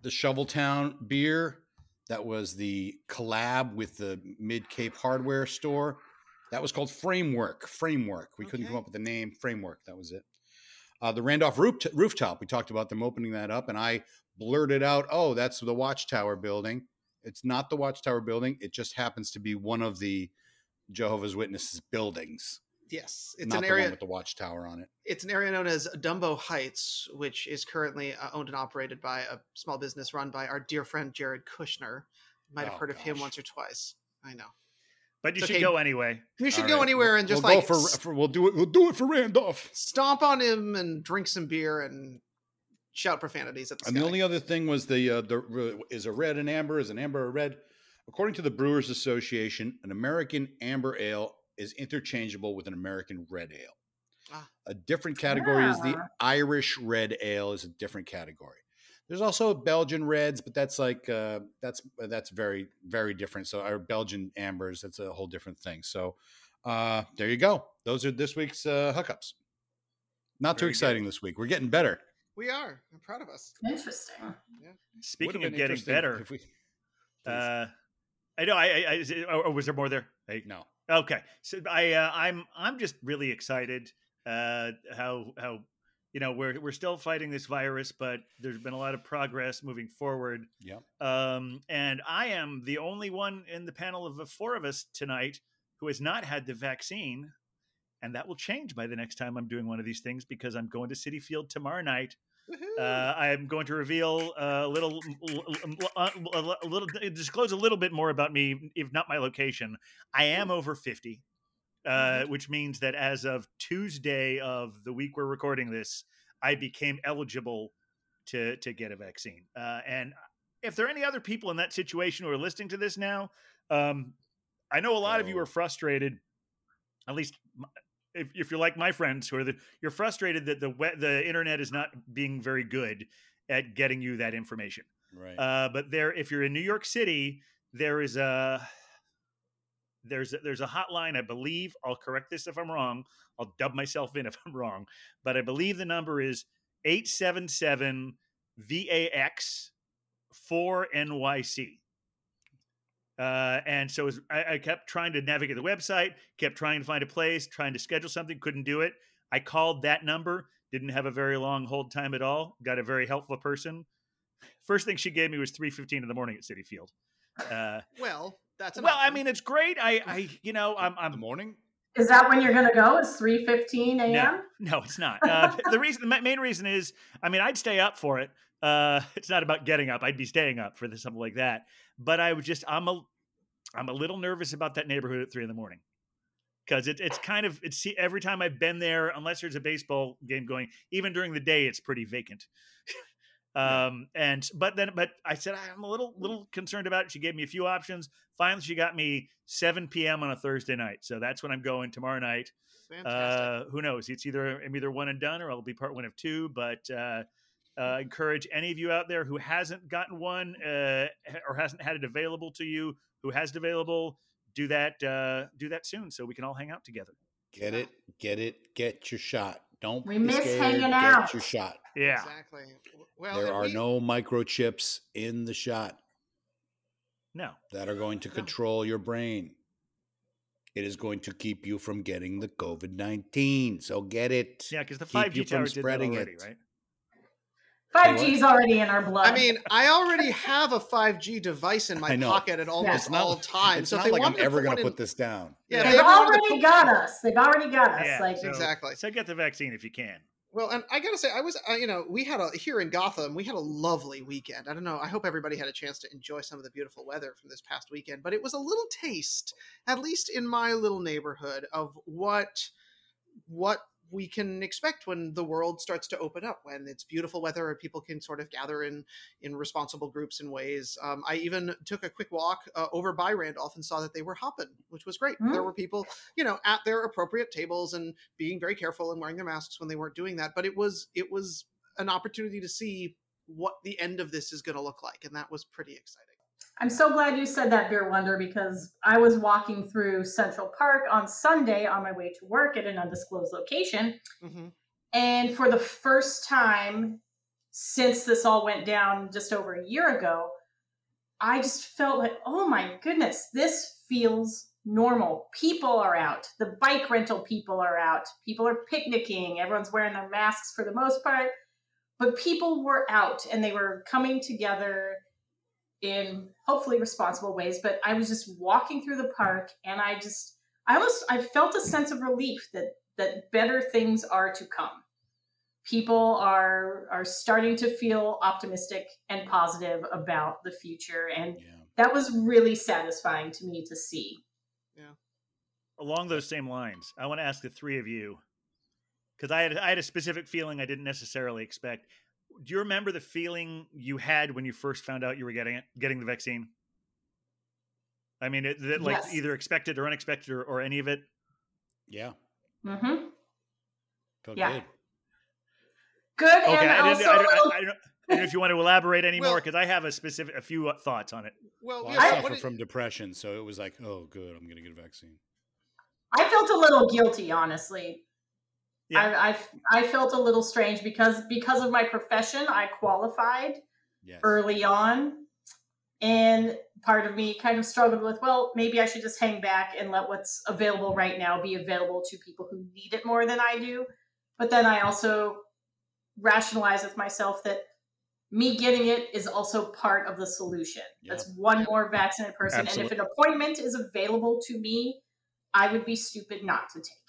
the Shoveltown beer that was the collab with the Mid Cape Hardware store. That was called Framework. Framework. We couldn't come up with the name Framework. That was it. Uh, the Randolph roof rooftop. We talked about them opening that up, and I blurted out, "Oh, that's the Watchtower building." It's not the Watchtower building. It just happens to be one of the Jehovah's Witnesses buildings, yes, it's not an the area. one with the Watchtower on it. it's an area known as Dumbo Heights, which is currently uh, owned and operated by a small business run by our dear friend Jared Kushner. You Might have Oh, heard of him once or twice. I know. But you It's should okay. go anyway. You should All go right, anywhere we'll- and just we'll like go for, for we'll do it. We'll do it for Randolph. stomp on him and drink some beer and shout profanities at the And sky. the only other thing was the uh, the is a red an amber is an amber a red. According to the Brewers Association, an American amber ale is interchangeable with an American red ale. Ah. A different category is the Ah. Irish red ale is a different category. There's also Belgian reds, but that's like uh, that's that's very very different. So our Belgian ambers, that's a whole different thing. So uh, there you go. Those are this week's uh, hookups. Not too Very good. exciting this week. We're getting better. We are. I'm proud of us. Interesting. Yeah. Speaking Would've of getting better, if we- uh, I know. I, I, I is it- or, or was there more there? I, no. Okay, so I uh, I'm I'm just really excited uh, how how you know we're we're still fighting this virus, but there's been a lot of progress moving forward. Yeah. Um, and I am the only one in the panel of the four of us tonight who has not had the vaccine, and that will change by the next time I'm doing one of these things because I'm going to Citi Field tomorrow night. Uh, I'm going to reveal a little, uh, a little, disclose a little bit more about me, if not my location. I am over 50, uh, which means that as of Tuesday of the week we're recording this, I became eligible to to get a vaccine. Uh, and if there are any other people in that situation who are listening to this now, um, I know a lot of you Oh. are frustrated. At least if, if you're like my friends who are the, you're frustrated that the we- the internet is not being very good at getting you that information. Right. Uh, but there, if you're in New York City, there is a there's a, there's a hotline. I believe I'll correct this if I'm wrong. I'll dub myself in if I'm wrong, but I believe the number is eight seven seven VAX four NYC. Uh, and so as I, I kept trying to navigate the website, kept trying to find a place, trying to schedule something, couldn't do it. I called that number, didn't have a very long hold time at all. Got a very helpful person. First thing she gave me was three fifteen in the morning at Citi Field. Uh, well, that's an well, I mean, it's great. I, I, you know, I'm, the I'm morning. Is that when you're going to go? It's 3.15 a.m.? no, no, it's not. Uh, the reason, the main reason is, I mean, I'd stay up for it. Uh, it's not about getting up. I'd be staying up for this, something like that. But I would just, I'm a, I'm a little nervous about that neighborhood at three in the morning because it, it's kind of, it's every time I've been there, unless there's a baseball game going, even during the day, it's pretty vacant. um, and but then, but I said I'm a little, little concerned about it. She gave me a few options. Finally, she got me 7 p.m. on a Thursday night, so that's when I'm going tomorrow night. Fantastic. Uh, who knows? It's either I'm either one and done, or I'll be part one of two. But uh, uh, encourage any of you out there who hasn't gotten one uh, or hasn't had it available to you, who has it available, do that. Uh, do that soon, so we can all hang out together. Get it, get it, get your shot. Don't We be miss scared, hanging get out. your shot. Yeah, Exactly. Well, there are we- no microchips in the shot no, that are going to No. control your brain. It is going to keep you from getting the COVID nineteen. So get it. yeah, because the five G from towers did that spreading already, it. right? 5G's already in our blood. I mean, I already have a 5G device in my pocket at almost It's not, all times. it's so if not they like I'm ever going one to in- put this down. Yeah, if They've they ever already put- got us. They've already got us. Yeah, like so- Exactly. So get the vaccine if you can. Well, and I gotta say, I was, uh, you know, we had a here in Gotham, we had a lovely weekend. I don't know. I hope everybody had a chance to enjoy some of the beautiful weather from this past weekend, but it was a little taste, at least in my little neighborhood, of what what we can expect when the world starts to open up when it's beautiful weather and people can sort of gather in in responsible groups and ways. Um, i even took a quick walk uh, over by randolph and saw that they were hopping which was great. Mm. there were people you know at their appropriate tables and being very careful and wearing their masks when they weren't doing that. But it was it was an opportunity to see what the end of this is going to look like and that was pretty exciting I'm so glad you said that, Beer Wonder, because I was walking through Central Park on Sunday on my way to work at an undisclosed location. mm-hmm. And for the first time since this all went down just over a year ago, I just felt like, oh my goodness, this feels normal. People are out. The bike rental people are out. People are picnicking. Everyone's wearing their masks for the most part. But people were out and they were coming together in hopefully responsible ways. But I was just walking through the park and I just, I almost, I felt a sense of relief that that better things are to come people are are starting to feel optimistic and positive about the future and Yeah. that was really satisfying to me to see. Yeah. Along those same lines, I want to ask the three of you because I had I had a specific feeling I didn't necessarily expect. Do you remember the feeling you had when you first found out you were getting it, getting the vaccine? I mean, it, that like Yes. either expected or unexpected or, or any of it. Yeah. Mm-hmm. Felt Yeah. good. Good, Okay, and I, also didn't, I, don't, I, I, don't, I don't know if you want to elaborate any more Well- because I have a specific a few uh, thoughts on it. Well, Well, yeah, I suffer what did- from depression, so it was like, oh, good, I'm gonna get a vaccine. I felt a little guilty, honestly. Yeah. I, I I felt a little strange because because of my profession, I qualified Yes. early on, and part of me kind of struggled with, well, maybe I should just hang back and let what's available right now be available to people who need it more than I do. But then I also rationalize with myself that me getting it is also part of the solution. Yeah. That's one more vaccinated person, and if an appointment is available to me, I would be stupid not to take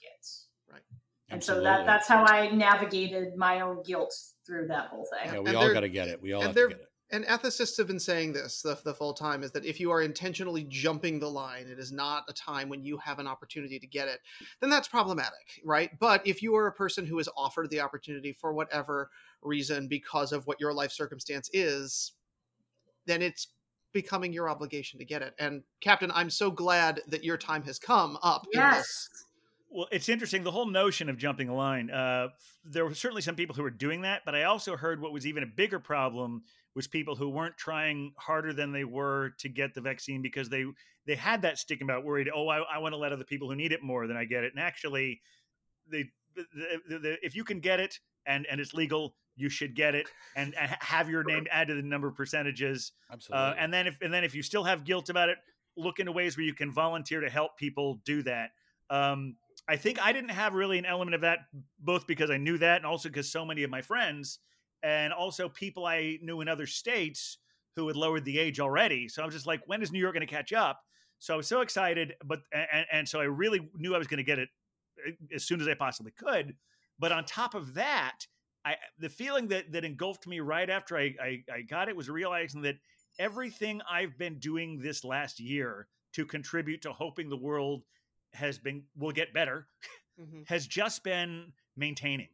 it. And so that that's how I navigated my own guilt through that whole thing. Yeah, And we all there- got to get it. We all and have to get it. and ethicists have been saying this the, the full time is that if you are intentionally jumping the line it is not a time when you have an opportunity to get it then that's problematic right but if you are a person who is offered the opportunity for whatever reason because of what your life circumstance is then it's becoming your obligation to get it and captain i'm so glad that your time has come up in Yes. this Well, it's interesting. The whole notion of jumping the line. Uh, there were certainly some people who were doing that, but I also heard what was even a bigger problem was people who weren't trying harder than they were to get the vaccine because they they had that stigma about worried. Oh, I, I want to let other people who need it more than I get it. And actually, they the, the, the, if you can get it and and it's legal, you should get it and, and have your name added to the number of percentages. Absolutely. Uh, and then if and then if you still have guilt about it, look into ways where you can volunteer to help people do that. Um, I think I didn't have really an element of that, both because I knew that and also because so many of my friends and also people I knew in other states who had lowered the age already. So I was just like, when is New York going to catch up? So I was so excited, but and, and so I really knew I was going to get it uh, as soon as I possibly could. But on top of that, I the feeling that that engulfed me right after I, I, I got it was realizing that everything I've been doing this last year to contribute to hoping the world has been will get better Mhm. has just been maintaining.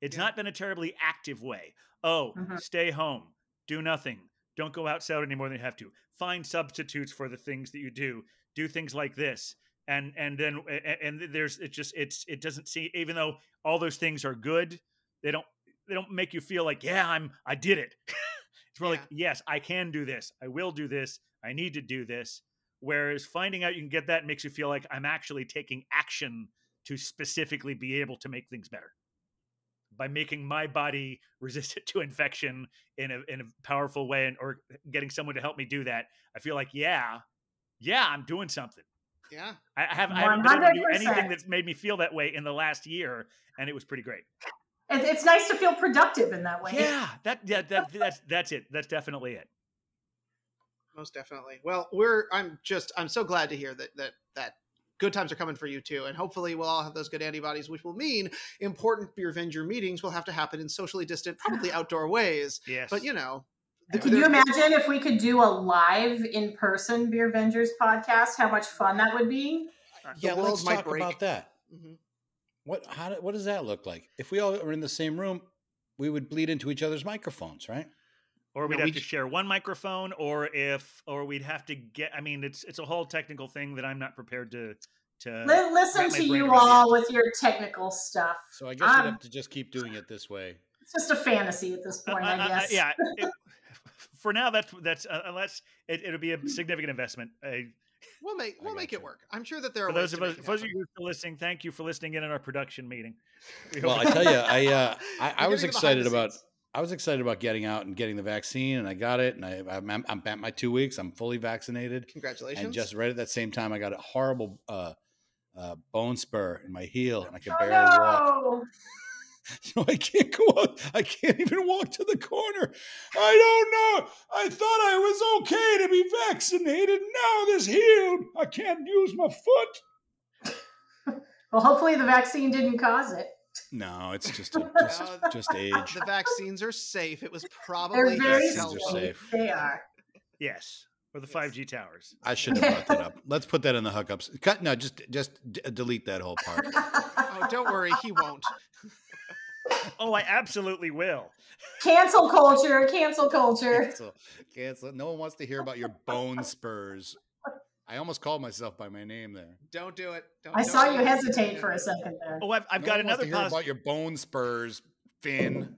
It's Yeah. not been a terribly active way. Oh, Mhm. stay home, do nothing, don't go outside any more than you have to. Find substitutes for the things that you do. Do things like this, and and then and there's it just it's it doesn't see even though all those things are good, they don't they don't make you feel like yeah I'm I did it. it's more like yes I can do this, I will do this, I need to do this. Whereas finding out you can get that makes you feel like I'm actually taking action to specifically be able to make things better by making my body resistant to infection in a in a powerful way and or getting someone to help me do that. I feel like yeah, yeah, I'm doing something. yeah I I have I haven't been able to do anything that's made me feel that way in the last year, and it was pretty great. It's nice to feel productive in that way. Yeah, that yeah that that's that's it. That's definitely it. Most definitely well we're i'm just i'm so glad to hear that that that good times are coming for you too and hopefully we'll all have those good antibodies which will mean important Beervenger meetings will have to happen in socially distant probably outdoor ways Yes, but you know Can you imagine if we could do a live in person Beervengers podcast? How much fun that would be? yeah, world let's talk break. about that. Mhm. What how what does that look like? If we all are in the same room, we would bleed into each other's microphones, right? Or we'd No, have we to share one microphone, or if or we'd have to get. I mean, it's it's a whole technical thing that I'm not prepared to to. Li- listen to you around yet. all with your technical stuff. So I guess Um, we'd have to just keep doing it this way. It's just a fantasy at this Uh, point, uh, I uh, guess. yeah. it- for now, that's that's uh, unless it, it'll be a significant investment. Uh, we'll make we'll make it work i'm sure that there are for those ways of us, for those of you who are listening, thank you for listening in on our production meeting. We Well, I tell you, I uh, I, I was getting the behind excited about scenes. I was excited about getting out and getting the vaccine, and I got it, and I I'm, I'm at my two weeks. I'm fully vaccinated, congratulations and just right at that same time, I got a horrible uh, uh, bone spur in my heel, and I could Oh, barely walk. So I can't go out. I can't even walk to the corner. I don't know. I thought I was okay to be vaccinated. Now this healed. I can't use my foot. Well, hopefully the vaccine didn't cause it. No, it's just a, just, just age. the vaccines are safe it was They're probably very his are safe. They are. Yes, or the five G towers. I should have brought that up. Let's put that in the hookups. Cut. No, just just d- delete that whole part. Oh, don't worry, he won't. Oh, I absolutely will. cancel culture, cancel culture. Cancel. Cancel. No one wants to hear about your bone spurs. I almost called myself by my name there. Don't do it. Don't, I don't saw you it. hesitate for a second there. Oh, I've, I've No got another to hear positive. about your bone spurs, Finn.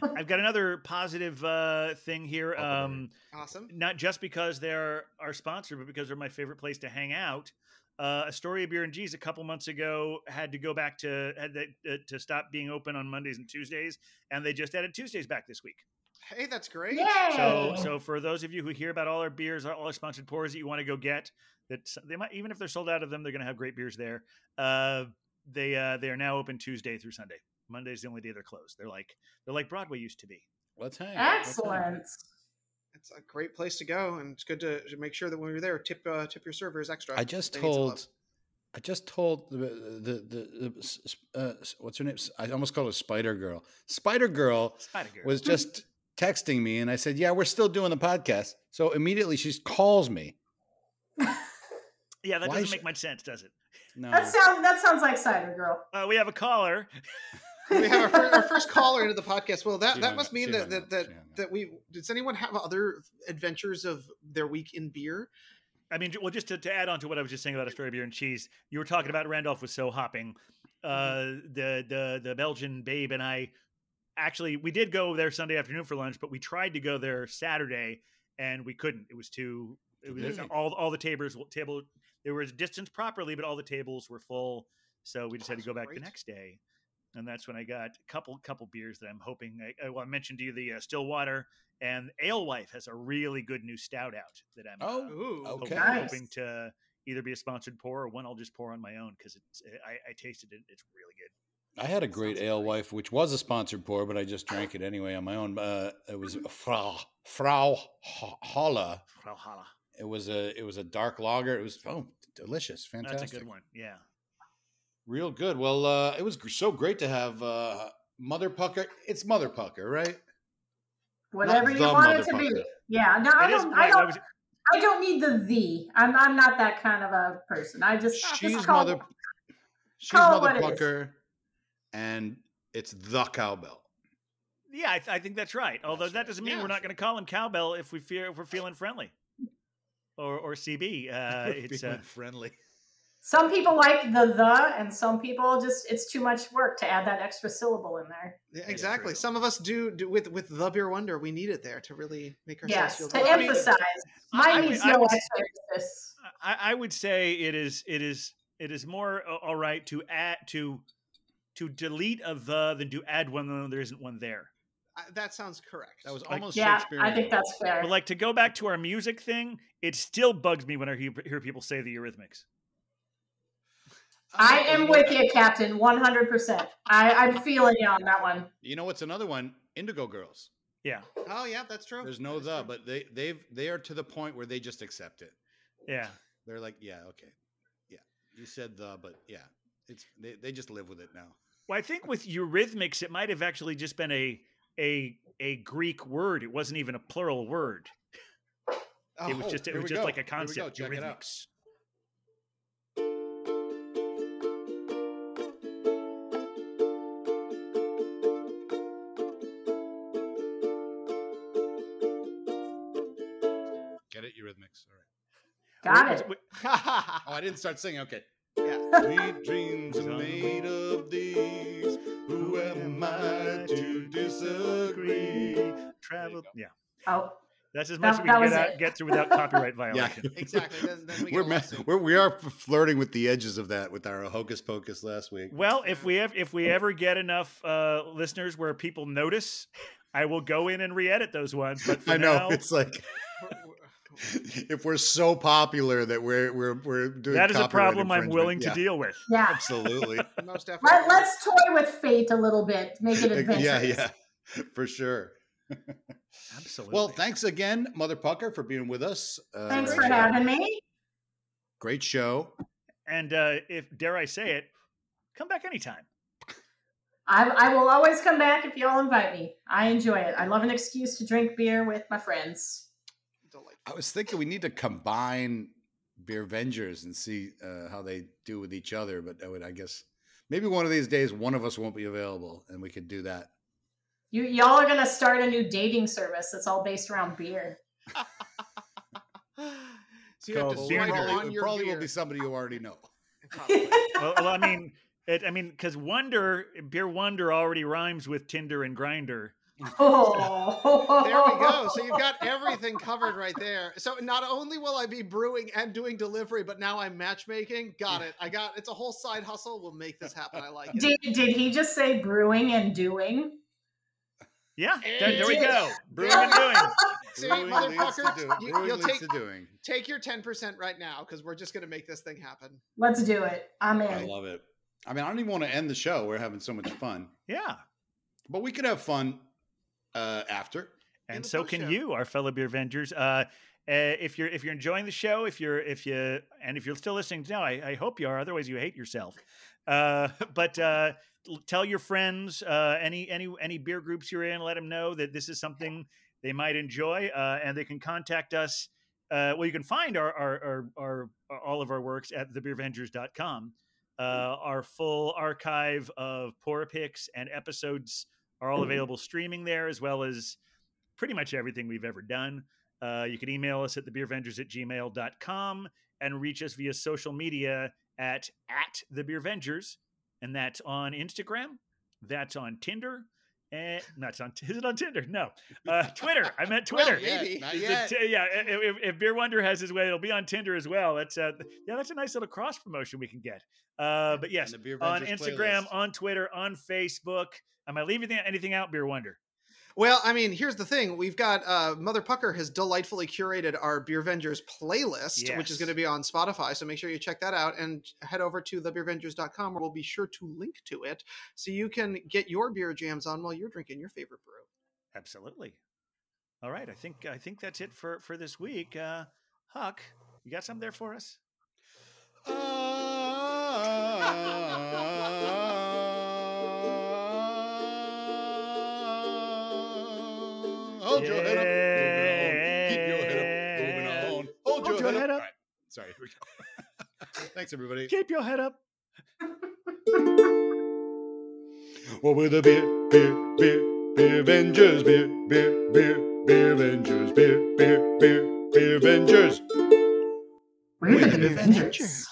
I've got another positive uh, thing here. Talk about it. Um, Awesome. not just because they're our sponsor, but because they're my favorite place to hang out. Uh, Astoria Bier and Cheese a couple months ago had to go back to had to, uh, to stop being open on Mondays and Tuesdays, and they just added Tuesdays back this week. Hey, that's great. Yay! So, so for those of you who hear about all our beers, all our sponsored pours that you want to go get, that they might even if they're sold out of them, they're going to have great beers there. Uh, they uh, they are now open Tuesday through Sunday. Monday's the only day they're closed. They're like they're like Broadway used to be. Let's hang. Let's hang. Excellent. It's a great place to go, and it's good to to make sure that when you're there, tip uh, tip your servers extra. I just They need some love. told. I just told the the the, the s- s- uh, what's her name? I almost called her Spider Girl. Spider Girl Spider Girl. was just texting me, and I said, "Yeah, we're still doing the podcast." So immediately she calls me. yeah, that Why doesn't sh- make much sense, does it? No, That sounds that sounds like cider girl. Uh, we have a caller. we have our, fir- our first caller into the podcast. Well, that She that must mean that hung that up. that, She hung up. that we does anyone have other adventures of their week in beer? I mean, well, just to, to add on to what I was just saying about Astoria Bier and Cheese, you were talking about Randolph was so hopping. Uh, the the the Belgian babe and I actually we did go there Sunday afternoon for lunch, but we tried to go there Saturday and we couldn't. It was too. It was all all the tables table there was distance properly, but all the tables were full, so we just had to go back great. the next day. And that's when I got a couple couple beers that I'm hoping. I, well, I mentioned to you the uh, Stillwater and Alewife has a really good new stout out that I'm uh, Oh, Ooh, okay. hoping, Nice. hoping to either be a sponsored pour or one I'll just pour on my own because it's I, I tasted it. It's really good. I had a great ale great. wife, which was a sponsored pour, but I just drank it anyway on my own. Uh, it was Frau Frau Ho- Holla. It was a it was a dark lager. It was oh delicious, fantastic. That's a good one. Yeah. Real good. Well, uh, it was so great to have uh, Motherpucker. It's Motherpucker, right? Whatever you want it to be. Yeah. No, I don't. I I don't. I don't need the the. I'm. I'm not that kind of a person. I just. She's just call, Mother. She's call it Mother what it is. Pucker, and it's the cowbell. Yeah, I, th- I think that's right. Although That's that right. doesn't mean Yeah. we're not going to call him cowbell if we fear if we're feeling friendly, or or CB. Uh, it's uh, Feeling friendly. Some people like the the, and some people just. It's too much work to add that extra syllable in there. Yeah, exactly. true. Some of us do, do with with the beer wonder. We need it there to really make ourselves Yes, feel to good. I mean, emphasize. I- Mine I would- needs I no would- extra emphasis. I, I would say it is it is it is more all right to add to to delete a the than to add one when there isn't one there. I- that sounds correct. That was Like- almost Yeah, I think that's fair. But like to go back to our music thing, it still bugs me when I hear, hear people say the Eurythmics. I am with you, Captain. One hundred percent. I I'm feeling you on that one. You know what's another one? Indigo Girls. Yeah, Oh yeah, that's true. There's no That's the, true. but they they've they are to the point where they just accept it. yeah. They're like, yeah, okay, yeah. You said the, but yeah, it's they, they just live with it now. Well, I think with Eurythmics, it might have actually just been a a a Greek word. It wasn't even a plural word. Oh, it was oh, just it was just go. like a Here we go. concept. Check it out. Eurythmics. Get it, Eurythmics. All right. Got it. Oh, I didn't start singing. Okay. Yeah. Sweet dreams are made of these. Who am I to disagree? Travel. Yeah, Oh, that's as That- much as we can get, out, get through without copyright violation. Yeah, violation. Exactly. Then- then we we're, ma- we're we are flirting with the edges of that with our hocus pocus last week. Well, if we ever if we ever get enough uh, listeners where people notice, I will go in and re-edit those ones. But for I know now, it's like We're- we're- if we're so popular that we're we're we're doing that is a problem I'm infringement. willing to deal with. yeah. Absolutely. most definitely. Let, let's toy with fate a little bit. Make it adventurous. yeah, yeah, for sure. Absolutely. Well, thanks again, Motherpucker, for being with us. Uh, Thanks for great- having me. Great show. and uh, if dare I say it, come back anytime. I, I will always come back if y'all invite me. I enjoy it. I love an excuse to drink beer with my friends. I was thinking we need to combine Beervengers and see uh, how they do with each other. But I would, I guess, maybe one of these days, one of us won't be available, and we could do that. You y'all are gonna start a new dating service that's all based around beer. So you have to swipe Beer on it your probably beer. will be somebody you already know. Well, well, I mean, it, I mean, because Wonder Beer Wonder already rhymes with Tinder and Grindr. Oh, There we go. So you've got everything covered right there. So not only will I be brewing and doing delivery, but now I'm matchmaking. Got it. I got it's a whole side hustle. We'll make this happen. I like it. Did did he just say brewing and doing? Yeah, there, there we go. Brewing and doing. See, Brewing leads to motherfucker, do- you, brewing will leads take to doing. take your ten percent right now because we're just gonna make this thing happen. Let's do it. I'm in. I love it. I mean, I don't even want to end the show. We're having so much fun, Yeah. but we could have fun uh, after. and so can show. you, our fellow Beervengers. Uh, uh, if you're if you're enjoying the show, if you're if you and if you're still listening now, I, I hope you are. Otherwise, you hate yourself. Uh, but uh, tell your friends, uh, any any any beer groups you're in, let them know that this is something they might enjoy, uh, and they can contact us. Uh, well, you can find our our, our our all of our works at thebeervengers.com. Uh, our full archive of pour picks and episodes are all available streaming there, as well as pretty much everything we've ever done. Uh, you can email us at thebeervengers at gmail.com and reach us via social media at at the beer vengers and that's on instagram that's on tinder and that's on is it on tinder no uh, twitter i meant twitter yeah. Maybe. Not yet. t- yeah if, if beer wonder has his way it'll be on tinder as well that's uh yeah that's a nice little cross promotion we can get uh but yes And the Beer on instagram playlist. on twitter on facebook am i leaving anything out beer wonder Well, I mean, here's the thing. We've got uh, Motherpucker has delightfully curated our Beervengers playlist, which is going to be on Spotify. So make sure you check that out and head over to thebeervengers.com where we'll be sure to link to it so you can get your beer jams on while you're drinking your favorite brew. Absolutely. All right, I think I think that's it for for this week. Uh, Huck, you got something there for us? Hold your head up. Moving on. Keep your head up. Moving on. Hold, your, head, up. All right. Sorry. Here we go. Thanks, everybody. Keep your head up. Well, we're the beer, beer, beer, beer Avengers, beer, beer, beer, beer Avengers, beer, beer, beer, beer Avengers. We're the Beer Avengers.